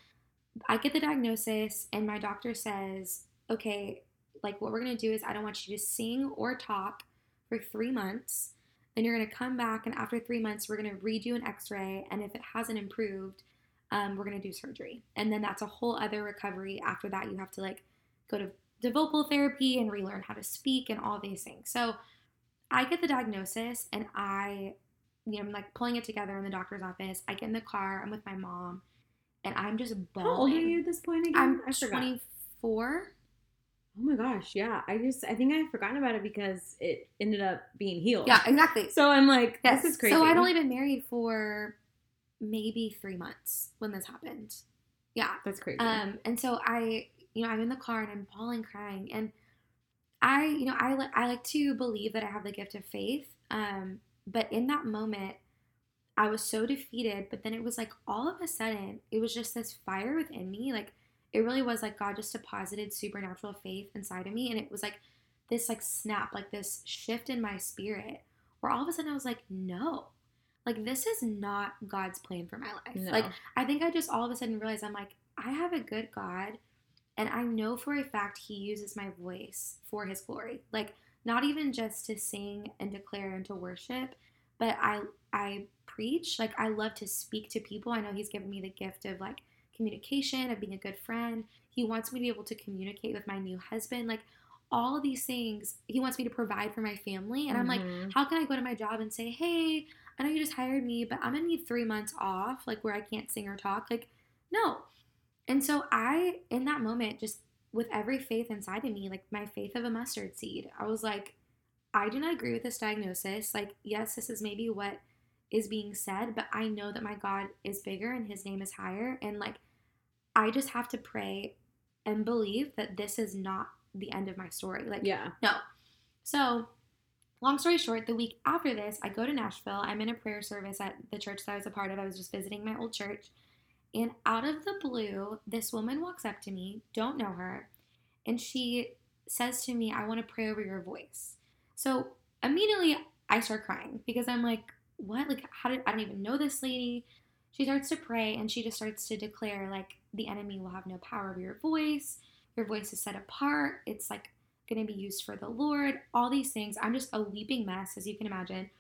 S2: I get the diagnosis, and my doctor says, okay, like what we're gonna do is I don't want you to sing or talk for three months. And you're gonna come back, and after three months, we're gonna redo an X-ray, and if it hasn't improved, um, we're gonna do surgery. And then that's a whole other recovery. After that, you have to like go to, to vocal therapy and relearn how to speak and all these things. So I get the diagnosis, and I, you know, I'm like pulling it together in the doctor's office. I get in the car. I'm with my mom, and I'm just bawling.
S1: How old are you at this point again?
S2: I'm
S1: I
S2: 24.
S1: Oh my gosh, yeah. I just I think I had forgotten about it because it ended up being healed.
S2: Yeah, exactly.
S1: So I'm like,
S2: Yes.
S1: this is crazy.
S2: So I'd only been married for maybe three months when this happened. Yeah.
S1: That's crazy.
S2: Um, and so I, you know, I'm in the car and I'm bawling, crying, and I, you know, I li- I like to believe that I have the gift of faith. Um, but in that moment, I was so defeated. But then it was like all of a sudden, it was just this fire within me. Like it really was like God just deposited supernatural faith inside of me, and it was like this like snap, like this shift in my spirit, where all of a sudden I was like, no. Like this is not God's plan for my life.
S1: no.
S2: Like I think I just all of a sudden realized I'm like, I have a good God, and I know for a fact He uses my voice for His glory. Like, not even just to sing and declare and to worship, but I I preach. Like, I love to speak to people. I know He's given me the gift of like communication, of being a good friend. He wants me to be able to communicate with my new husband. Like, all of these things. He wants me to provide for my family. And I'm like,
S1: Mhm.
S2: how can I go to my job and say, hey, I know you just hired me, but I'm gonna need three months off, like where I can't sing or talk? Like, no. And so I, in that moment, just with every faith inside of me, like my faith of a mustard seed, I was like, I do not agree with this diagnosis. Like, yes, this is maybe what is being said, but I know that my God is bigger and his name is higher. And like, I just have to pray and believe that this is not the end of my story. Like,
S1: yeah.
S2: no. So, long story short, the week after this, I go to Nashville. I'm in a prayer service at the church that I was a part of. I was just visiting my old church. And out of the blue, this woman walks up to me, don't know her, and she says to me, I want to pray over your voice. So, immediately I start crying because I'm like, what? Like, how did I don't even know this lady? She starts to pray and she just starts to declare, like, the enemy will have no power over your voice. Your voice is set apart. It's like going to be used for the Lord, all these things. I'm just a weeping mess, as you can imagine.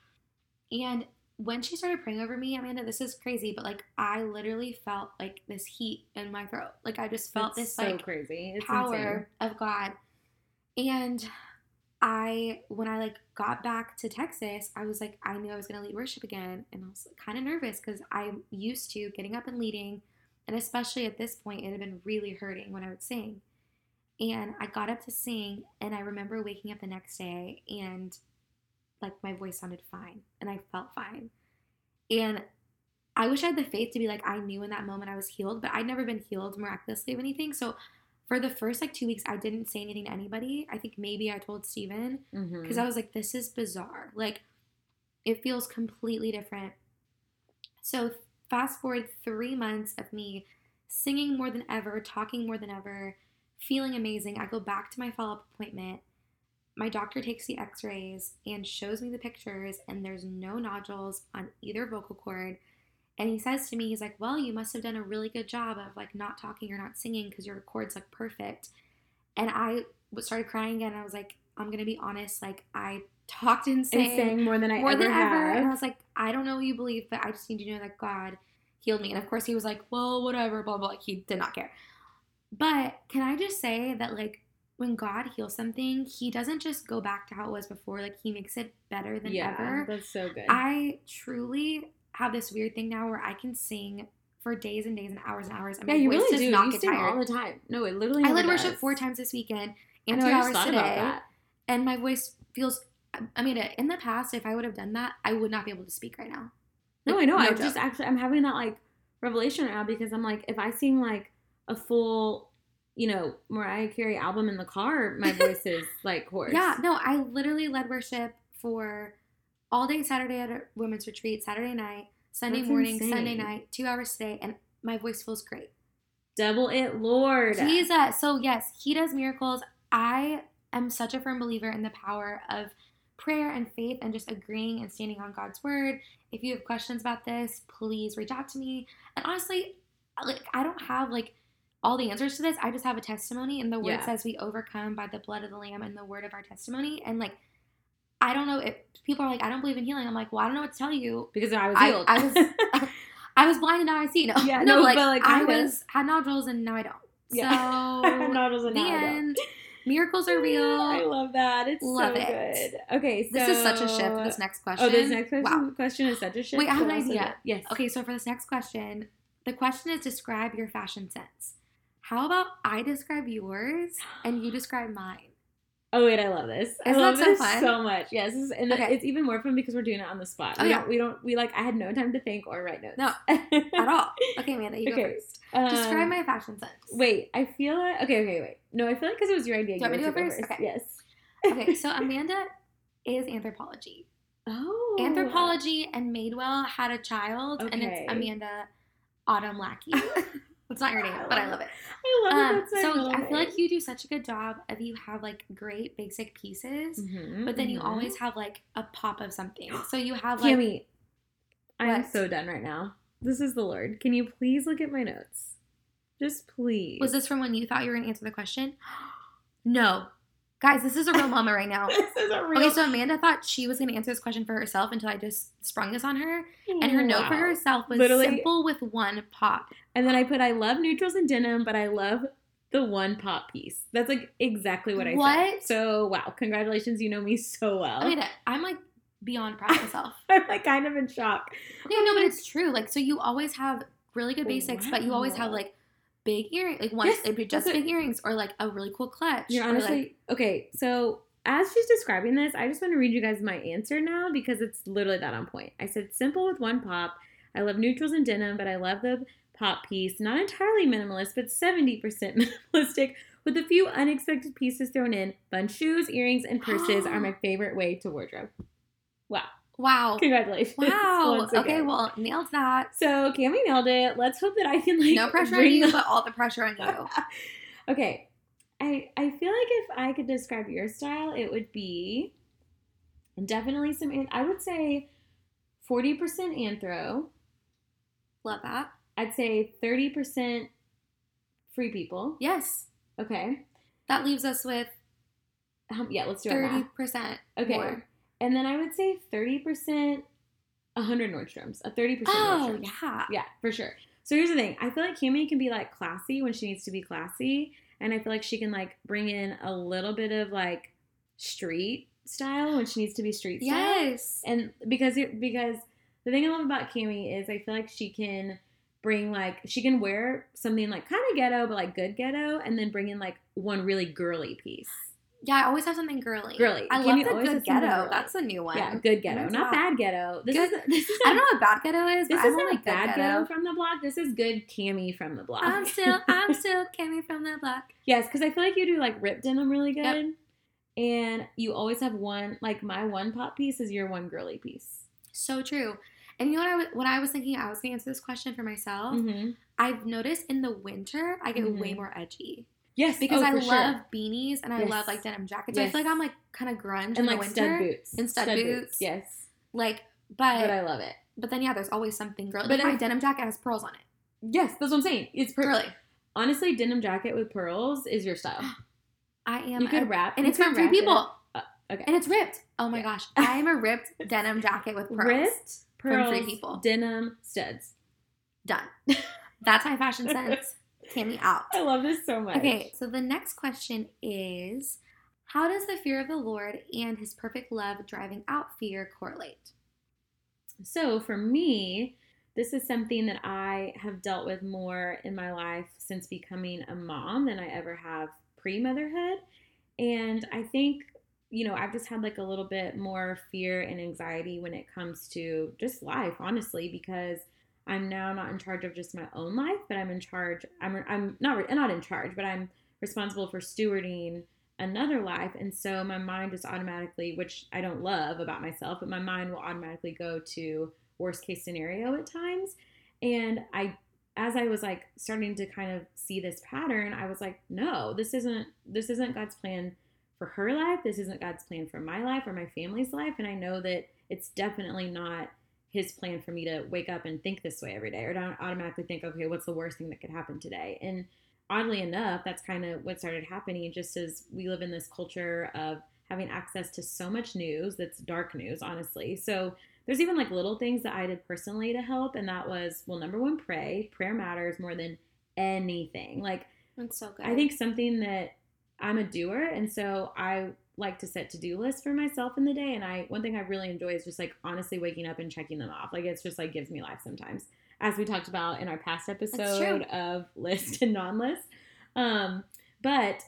S2: And when she started praying over me, Amanda, this is crazy, but like I literally felt like this heat in my throat. Like I just felt
S1: It's
S2: this
S1: so
S2: like
S1: crazy. It's
S2: power of God. And I, when I like got back to Texas, I was like, I knew I was going to lead worship again. And I was kind of nervous because I'm used to getting up and leading. And especially at this point, it had been really hurting when I would sing. And I got up to sing, and I remember waking up the next day and like my voice sounded fine and I felt fine. And I wish I had the faith to be like, I knew in that moment I was healed, but I'd never been healed miraculously of anything. So for the first like two weeks, I didn't say anything to anybody. I think maybe I told Steven
S1: mm-hmm.
S2: because I was like, this is bizarre. Like, it feels completely different. So, fast forward three months of me singing more than ever, talking more than ever, feeling amazing. I go back to my follow up appointment. My doctor takes the x rays and shows me the pictures, and there's no nodules on either vocal cord. And he says to me, he's like, Well, you must have done a really good job of like not talking or not singing because your cords look perfect. And I started crying again. I was like, I'm gonna be honest, like I talked and
S1: and
S2: sang
S1: more than I
S2: more
S1: ever
S2: than ever.
S1: have.
S2: And I was like, I don't know what you believe, but I just need to know that God healed me. And of course, he was like, well, whatever, blah, blah. He did not care. But can I just say that, like, when God heals something, he doesn't just go back to how it was before. Like, he makes it better than
S1: yeah,
S2: ever.
S1: that's so good.
S2: I truly have this weird thing now where I can sing for days and days and hours and hours. And
S1: yeah,
S2: my
S1: you really
S2: does
S1: do.
S2: not
S1: you
S2: get
S1: sing
S2: tired.
S1: all the time. No, it literally.
S2: I led worship four times this weekend and
S1: know,
S2: two hours today and my voice feels I mean in the past if I would have done that I would not be able to speak right now.
S1: No, I know. I
S2: joke.
S1: just actually I'm having that like revelation right now because I'm like, if I sing like a full, you know, Mariah Carey album in the car, my voice is like hoarse.
S2: Yeah, no, I literally led worship for all day Saturday at a women's retreat, Saturday night, Sunday
S1: That's
S2: morning, Sunday night, two hours today, and my voice feels great.
S1: Double it, Lord.
S2: Jesus. So yes, he does miracles. I am such a firm believer in the power of prayer and faith and just agreeing and standing on God's word. If you have questions about this, please reach out to me. And honestly, like I don't have like all the answers to this. I just have a testimony and the word
S1: Yeah.
S2: says we overcome by the blood of the lamb and the word of our testimony. And like I don't know if people are like, I don't believe in healing. I'm like, well, I don't know what to tell you.
S1: because I was healed.
S2: I was- I was blind and now I see. No,
S1: Yeah,
S2: no,
S1: no,
S2: like,
S1: but, like,
S2: I was had nodules and now I don't.
S1: Yeah.
S2: So
S1: Nodules and
S2: the
S1: now I don't.
S2: Miracles are real.
S1: I love that. It's
S2: Love
S1: so
S2: it.
S1: good. Okay, so
S2: This is such a shift. This next question.
S1: Oh, this next question,
S2: Wow.
S1: question is such a shift.
S2: Wait, I have an idea.
S1: Yes.
S2: Okay, so for this next question, the question is describe your fashion sense. How about I describe yours and you describe mine?
S1: Oh wait, I love this. I
S2: Isn't
S1: love
S2: so
S1: this
S2: fun?
S1: so much. Yes, this is, and
S2: Okay.
S1: it's even more fun because we're doing it on the spot.
S2: Oh,
S1: we
S2: yeah.
S1: don't, we don't, we like. I had no time to think or write notes.
S2: No, At all. Okay, Amanda, you
S1: Okay.
S2: go first. Describe
S1: Um,
S2: my fashion sense.
S1: Wait, I feel like okay, okay, wait. No, I feel like because it was your idea.
S2: Do you want me to go first? Okay.
S1: Yes.
S2: Okay, so Amanda is Anthropologie.
S1: Oh.
S2: Anthropologie and Madewell had a child, and it's Amanda Autumn Lackey. It's not your name, but I love it.
S1: I love
S2: Um,
S1: it.
S2: So I feel like you do such a good job of you have like great basic pieces,
S1: Mhm,
S2: but then you
S1: mhm.
S2: always have like a pop of something. So you have like
S1: Cami, I'm so done right now. This is the Lord. Can you please look at my notes? Just please.
S2: was this from when you thought you were gonna answer the question? No, guys, this is a real mama right now.
S1: this is a real.
S2: Okay, so Amanda thought she was gonna answer this question for herself until I just sprung this on her, and her note for herself was
S1: Literally-
S2: simple with one pop.
S1: And then I put, I love neutrals and denim, but I love the one pop piece. That's like exactly what I
S2: What?
S1: said. So wow, congratulations, you know me so well.
S2: I mean, I'm like beyond proud of myself.
S1: I'm like kind of in shock.
S2: Okay, no, but it's true. Like, so you always have really good basics, but you always have like big earrings. Like, one,
S1: Yes,
S2: it'd be just big earrings or like a really cool clutch.
S1: You're honestly
S2: like,
S1: okay. So as she's describing this, I just want to read you guys my answer now because it's literally that on point. I said simple with one pop. I love neutrals and denim, but I love the pop piece. Not entirely minimalist, but 70% minimalistic with a few unexpected pieces thrown in. Fun shoes, earrings, and purses are my favorite way to wardrobe. Wow.
S2: Wow.
S1: Congratulations.
S2: Wow. Okay, well, nailed that.
S1: So Cami nailed it. Let's hope that I can like
S2: No pressure on you,
S1: the-
S2: but all the pressure on you.
S1: okay. I I feel like if I could describe your style, it would be definitely some. I would say forty percent anthro.
S2: Love that.
S1: I'd say thirty percent free people.
S2: Yes.
S1: Okay.
S2: That leaves us with
S1: Um, yeah, let's do it.
S2: thirty percent
S1: Okay.
S2: more.
S1: And then I would say thirty percent. hundred Nordstroms. A thirty percent.
S2: Oh yeah.
S1: Yeah, for sure. So here's the thing. I feel like Cami can be like classy when she needs to be classy, and I feel like she can like bring in a little bit of like street style when she needs to be street style.
S2: Yes.
S1: And because it, because the thing I love about Cami is I feel like she can bring like she can wear something like kind of ghetto but like good ghetto, and then bring in like one really girly piece.
S2: Yeah, I always have something girly.
S1: Girly.
S2: I
S1: Kimmy
S2: love the good ghetto. That's a new one.
S1: Yeah, good ghetto, not bad ghetto. This
S2: Good-
S1: is this is
S2: I don't know what bad ghetto is,
S1: This isn't a bad
S2: good
S1: ghetto from the block. This is good Cami from the block.
S2: I'm still, I'm still Cami from the block.
S1: yes, because I feel like you do like ripped denim really good,
S2: Yep.
S1: and you always have one like my one pop piece is your one girly piece.
S2: So true. And you know what I, wa- what I was thinking? I was going to answer this question for myself.
S1: Mm-hmm.
S2: I've noticed in the winter, I get way
S1: Mhm.
S2: more edgy
S1: Yes,
S2: because
S1: oh,
S2: I love
S1: sure.
S2: beanies and I
S1: Yes.
S2: love like denim jackets. So I feel like I'm like kind of grunge in
S1: and
S2: the
S1: like
S2: winter.
S1: stud boots
S2: And stud boots.
S1: Yes,
S2: Like,
S1: but
S2: but
S1: I love it.
S2: but then yeah, there's always something girly.
S1: But
S2: But my denim jacket has pearls on it.
S1: Yes, that's what I'm saying. It's per-
S2: Girly.
S1: honestly denim jacket with pearls is your style.
S2: I am.
S1: you could
S2: a-
S1: wrap,
S2: and it's from
S1: it.
S2: People.
S1: Uh, okay,
S2: And it's ripped. Oh my
S1: Yeah.
S2: gosh. I am a ripped denim jacket with pearls.
S1: ripped
S2: From
S1: pearls,
S2: Free People.
S1: denim studs.
S2: Done. That's my fashion sense. Cami out.
S1: I love this so much.
S2: Okay, so the next question is How does the fear of the Lord and his perfect love driving out fear correlate?
S1: So for me, this is something that I have dealt with more in my life since becoming a mom than I ever have pre motherhood. And I think, you know, I've just had like a little bit more fear and anxiety when it comes to just life, honestly, because I'm now not in charge of just my own life, but I'm in charge. I'm I'm not not in charge, but I'm responsible for stewarding another life, and so my mind just automatically, which I don't love about myself, but my mind will automatically go to worst case scenario at times. And I, as I was like starting to kind of see this pattern, I was like, no, this isn't this isn't God's plan for her life. This isn't God's plan for my life or my family's life, and I know that it's definitely not his plan for me to wake up and think this way every day or don't automatically think okay what's the worst thing that could happen today? And oddly enough that's kind of what started happening just as we live in this culture of having access to so much news that's dark news honestly. So there's even like little things that i did personally to help and that was well number one pray. Prayer matters more than anything. Like
S2: That's so good.
S1: I think something that I'm a doer, and so I like to set to do lists for myself in the day. And I one thing I really enjoy is just like honestly waking up and checking them off. Like it's just like gives me life sometimes, as we talked about in our past episode of list and non-list. Um, but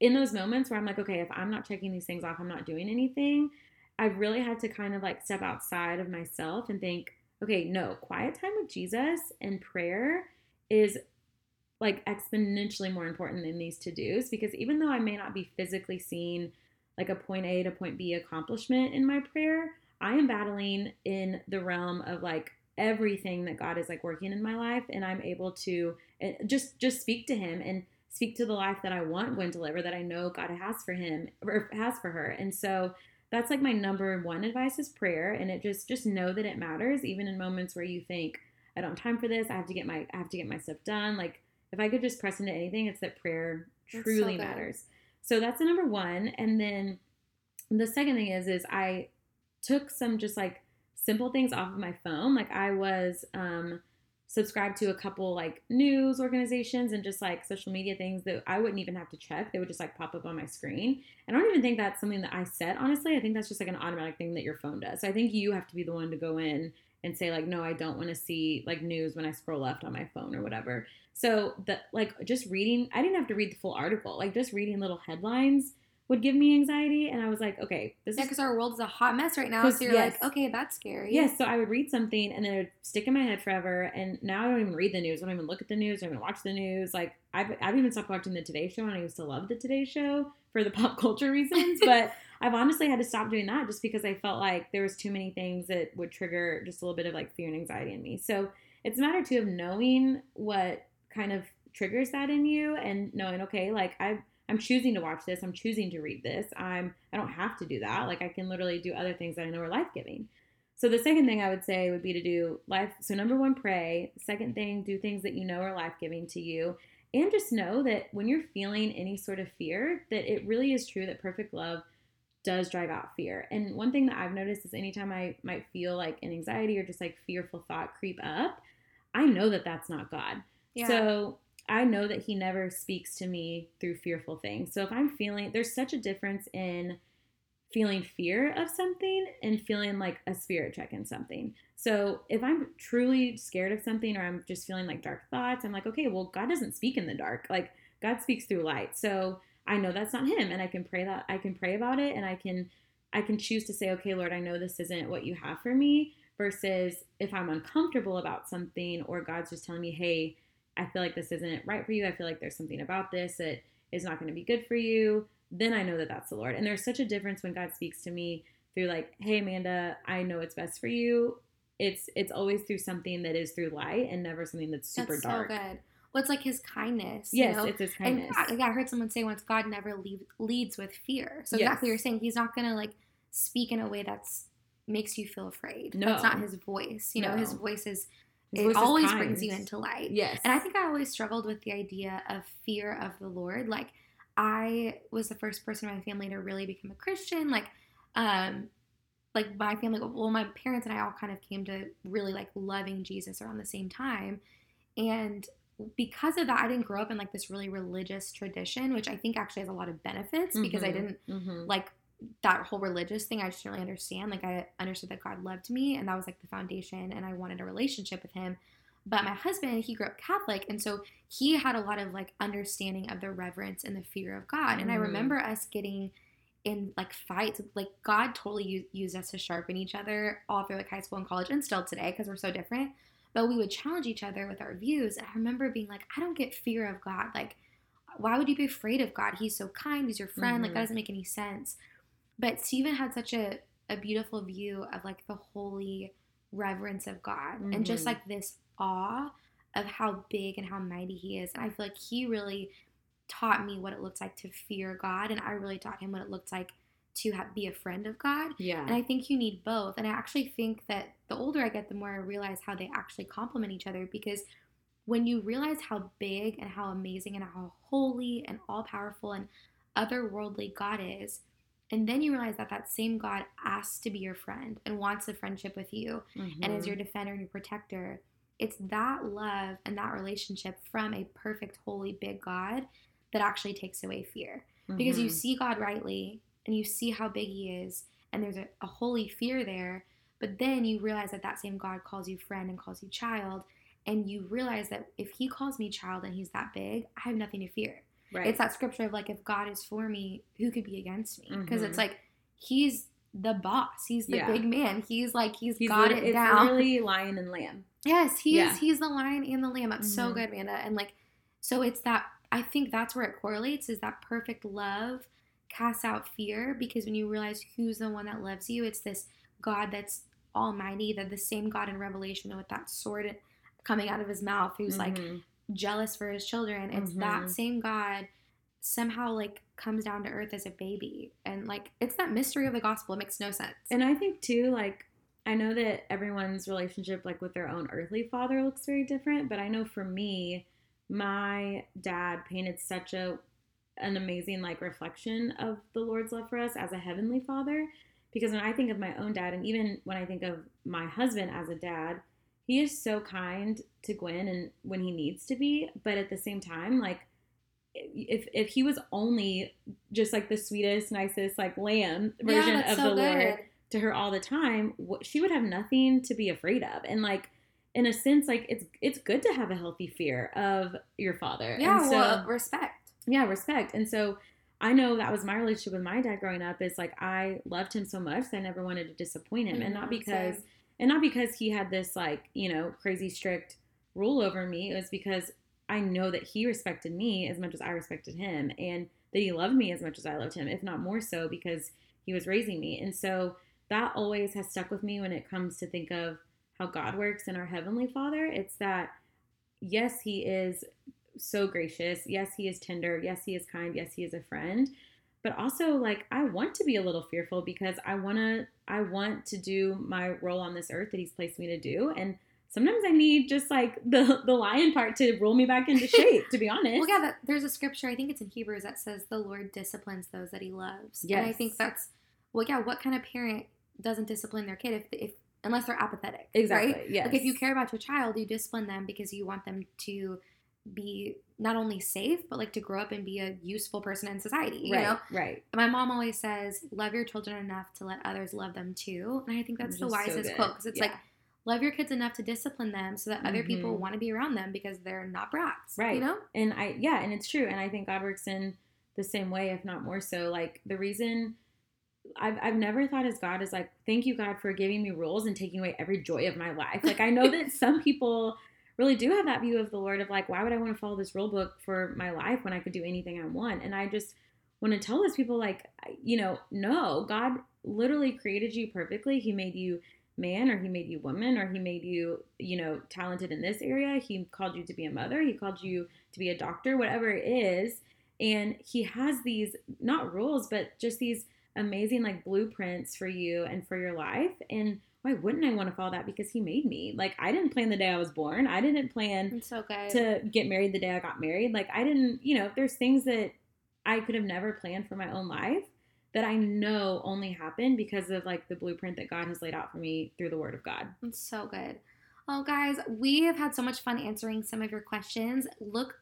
S1: in those moments where I'm like, okay, if I'm not checking these things off, I'm not doing anything. I've really had to kind of like step outside of myself and think, okay, no, quiet time with Jesus and prayer is like exponentially more important than these to dos because even though I may not be physically seeing like a point A to point B accomplishment in my prayer, I am battling in the realm of like everything that God is like working in my life and I'm able to eh, just just speak to him and speak to the life that I want Gwen to live or that I know God has for him or has for her. And so that's like my number one advice is prayer and it just just know that it matters even in moments where you think I don't have time for this. I have to get my I have to get my stuff done. Like if I could just press into anything, it's that prayer truly
S2: so
S1: matters. So that's the number one. And then the second thing is is I took some just like simple things off of my phone. Like I was um subscribe to a couple like news organizations and just like social media things that I wouldn't even have to check. They would just like pop up on my screen. And I don't even think that's something that I set, honestly. I think that's just like an automatic thing that your phone does. So I think you have to be the one to go in and say like no, I don't want to see like news when I scroll left on my phone or whatever. So the like just reading, I didn't have to read the full article. Like just reading little headlines would give me anxiety. And I was like, okay, this
S2: Yeah,
S1: is
S2: because our world is a hot mess right now So you're
S1: yes.
S2: like, okay, that's scary.
S1: Yes, so I would read something and then it would stick in my head forever. And now I don't even read the news. I don't even look at the news. I don't even watch the news. Like I've, I've even stopped watching the Today Show, and I used to love the Today Show for the pop culture reasons. but I've honestly had to stop doing that just because I felt like there was too many things that would trigger just a little bit of like fear and anxiety in me. So it's a matter too of knowing what kind of triggers that in you and knowing okay, like I. I'm choosing to watch this. I'm choosing to read this. I'm I don't have to do that. Like I can literally do other things that I know are life giving. So the second thing I would say would be to do life. So number one, pray. Second thing, do things that you know are life giving to you, and just know that when you're feeling any sort of fear, that it really is true that perfect love does drive out fear. And one thing that I've noticed is anytime I might feel like an anxiety or just like fearful thought creep up, I know that that's not God.
S2: Yeah.
S1: So I know that He never speaks to me through fearful things. So if I'm feeling, there's such a difference in feeling fear of something and feeling like a spirit check in something. So if I'm truly scared of something or I'm just feeling like dark thoughts, I'm like, okay, well, God doesn't speak in the dark. Like God speaks through light. So I know that's not him and I can pray that I can pray about it and I can I can choose to say, okay, Lord, I know this isn't what you have for me versus if I'm uncomfortable about something or God's just telling me, hey, I feel like this isn't right for you. I feel like there's something about this that is not going to be good for you. Then I know that that's the Lord. And there's such a difference when God speaks to me through like, "Hey Amanda, I know it's best for you." It's it's always through something that is through light and never something that's super
S2: that's
S1: dark.
S2: so good. It's like his kindness.
S1: Yes,
S2: you know?
S1: it's his
S2: And
S1: kindness.
S2: I, yeah, I heard someone say once, God never leave, leads with fear. So
S1: Yes.
S2: exactly, what you're saying He's not gonna like speak in a way that's makes you feel afraid.
S1: No.
S2: it's not His voice. You know, His voice is
S1: His
S2: it
S1: voice is
S2: always
S1: kind.
S2: brings you into light.
S1: yes.
S2: And I think I always struggled with the idea of fear of the Lord. Like I was the first person in my family to really become a Christian. Like, um, like my family, well, my parents and I all kind of came to really like loving Jesus around the same time, and because of that, I didn't grow up in like this really religious tradition, which I think actually has a lot of benefits because I
S1: Mhm,
S2: didn't
S1: mhm.
S2: like that whole religious thing. I just didn't really understand. Like I understood that God loved me, and that was like the foundation, and I wanted a relationship with Him. But my husband, he grew up Catholic, and so he had a lot of like understanding of the reverence and the fear of God. And I
S1: Mhm.
S2: remember us getting in like fights. Like God totally used us to sharpen each other all through like high school and college, and still today because we're so different. But we would challenge each other with our views. And I remember being like, I don't get fear of God. Like, why would you be afraid of God? He's so kind. He's your friend. Like
S1: Mhm.
S2: that doesn't make any sense. But Stephen had such a, a beautiful view of like the holy reverence of God and just
S1: Mhm.
S2: like this awe of how big and how mighty he is. And I feel like he really taught me what it looks like to fear God. And I really taught him what it looked like to have, be a friend of God.
S1: yeah.
S2: And I think you need both. And I actually think that the older I get, the more I realize how they actually complement each other because when you realize how big and how amazing and how holy and all powerful and otherworldly God is, and then you realize that that same God asks to be your friend and wants a friendship with you and is your defender and your protector, it's that love and that relationship from a perfect, holy, big God that actually takes away fear because you
S1: Mhm.
S2: see God rightly and you see how big He is, and there's a, a holy fear there. But then you realize that that same God calls you friend and calls you child, and you realize that if He calls me child and He's that big, I have nothing to fear.
S1: right.
S2: It's that scripture of like, if God is for me, who could be against me? Because
S1: Mhm.
S2: it's like He's the boss. He's the
S1: Yeah.
S2: big man. He's like He's,
S1: He's
S2: got it
S1: it's
S2: down.
S1: literally lion and lamb.
S2: Yes, he's
S1: Yeah.
S2: He's the lion and the lamb. That's so
S1: Mhm.
S2: good, Amanda. And like, so it's that. I think that's where it correlates. Is that perfect love casts out fear because when you realize who's the one that loves you, it's this God that's almighty, that the same God in Revelation with that sword coming out of his mouth, who's like
S1: Mhm.
S2: jealous for his children. It's that
S1: Mhm.
S2: same God somehow like comes down to earth as a baby, and like it's that mystery of the gospel. It makes no sense.
S1: And I think too, like I know that everyone's relationship, like with their own earthly father, looks very different. But I know for me, my dad painted such a an amazing like reflection of the Lord's love for us as a heavenly father. Because when I think of my own dad, and even when I think of my husband as a dad, he is so kind to Gwen and when he needs to be, but at the same time, like if if he was only just like the sweetest, nicest like lamb version
S2: yeah,
S1: of
S2: so
S1: the
S2: good.
S1: Lord to her all the time, she would have nothing to be afraid of. And like in a sense, like it's it's good to have a healthy fear of your father.
S2: Yeah,
S1: so,
S2: well, respect.
S1: Yeah, respect. And so I know that was my relationship with my dad growing up. Is like I loved him so much that I never wanted to disappoint him, and not
S2: Mhm,
S1: because
S2: same.
S1: and not because he had this like you know crazy strict rule over me. It was because I know that he respected me as much as I respected him, and that he loved me as much as I loved him, if not more so, because he was raising me. And so that always has stuck with me when it comes to think of how God works in our heavenly Father. It's that yes, he is so gracious. Yes, he is tender. Yes, he is kind. Yes, he is a friend. But also like I want to be a little fearful because I want to I want to do my role on this earth that he's placed me to do and sometimes I need just like the the lion part to roll me back into shape to be honest.
S2: Well, yeah, that, there's a scripture, I think it's in Hebrews, that says the Lord disciplines those that he loves. Yes. And I think that's, well, yeah, what kind of parent doesn't discipline their kid if, if unless they're apathetic?
S1: Exactly.
S2: Right?
S1: Yes.
S2: Like if you care about your child, you discipline them because you want them to be not only safe, but like to grow up and be a useful person in society. You
S1: right,
S2: know?
S1: right.
S2: My mom always says, love your children enough to let others love them too. And I think that's the
S1: is so
S2: wisest quote because it's
S1: Yeah.
S2: like, love your kids enough to discipline them so that other people
S1: Mhm.
S2: want to be around them because they're not brats.
S1: Right.
S2: You know?
S1: And I yeah, and it's true. And I think God works in the same way, if not more so. Like the reason I've I've never thought as God is like, thank you, God, for giving me rules and taking away every joy of my life. Like I know that some people really do have that view of the Lord of like, why would I want to follow this rule book for my life when I could do anything I want? And I just want to tell those people like, you know, no, God literally created you perfectly. He made you man or he made you woman or he made you you know talented in this area he called you to be a mother he called you to be a doctor whatever it is and he has these not rules but just these amazing like blueprints for you and for your life and why wouldn't i want to follow that because he made me like i didn't plan the day i was born i didn't plan
S2: so good.
S1: to get married the day i got married like i didn't you know there's things that i could have never planned for my own life that i know only happened because of like the blueprint that god has laid out for me through the word of god
S2: It's so good. Well, guys, we have had so much fun answering some of your questions. Look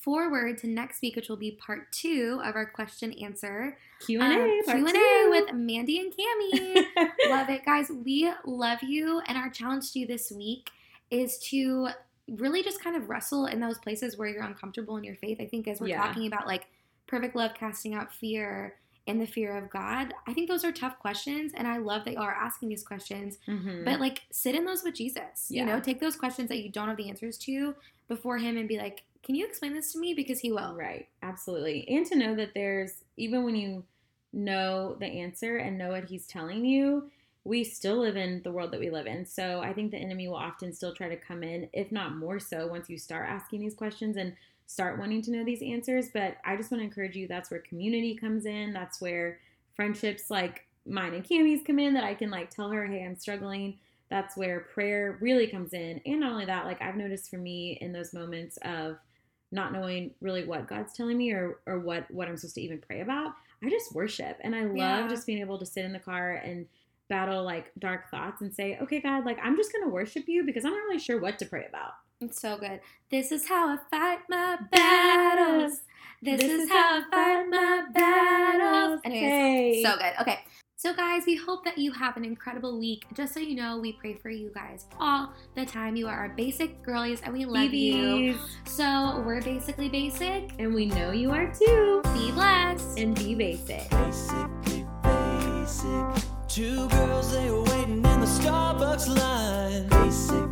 S2: forward to next week, which will be part two of our question answer.
S1: q&a
S2: Um,
S1: part
S2: Q&A with Mandy and Cami. love it, guys. We love you, and our challenge to you this week is to really just kind of wrestle in those places where you're uncomfortable in your faith. I think as we're
S1: Yeah.
S2: talking about like perfect love casting out fear and the fear of God, I think those are tough questions, and I love that y'all are asking these questions.
S1: Mhm.
S2: But like, sit in those with Jesus. You know, take those questions that you don't have the answers to before Him, and be like, "Can you explain this to me?" Because He will.
S1: Right, absolutely. And to know that there's, even when you know the answer and know what he's telling you, we still live in the world that we live in. So I think the enemy will often still try to come in, if not more so, once you start asking these questions and start wanting to know these answers. But I just want to encourage you that's where community comes in. That's where friendships like mine and Cami's come in that I can like tell her, hey, I'm struggling. That's where prayer really comes in. And not only that, like I've noticed for me in those moments of not knowing really what God's telling me or or what what I'm supposed to even pray about, I just worship. And I love
S2: Yeah.
S1: just being able to sit in the car and battle like dark thoughts and say, "Okay, God, like I'm just going to worship you because I'm not really sure what to pray about."
S2: It's so good. This is how I fight my battles. This, is, how I fight my battles. Anyways,
S1: Hey.
S2: so good. Okay. So, guys, we hope that you have an incredible week. Just so you know, we pray for you guys all the time. You are our basic girlies, and we love you. So, we're basically basic.
S1: And we know you are too.
S2: Be blessed.
S1: And be basic.
S3: Basically basic. Two girls, they were waiting in the Starbucks line. Basic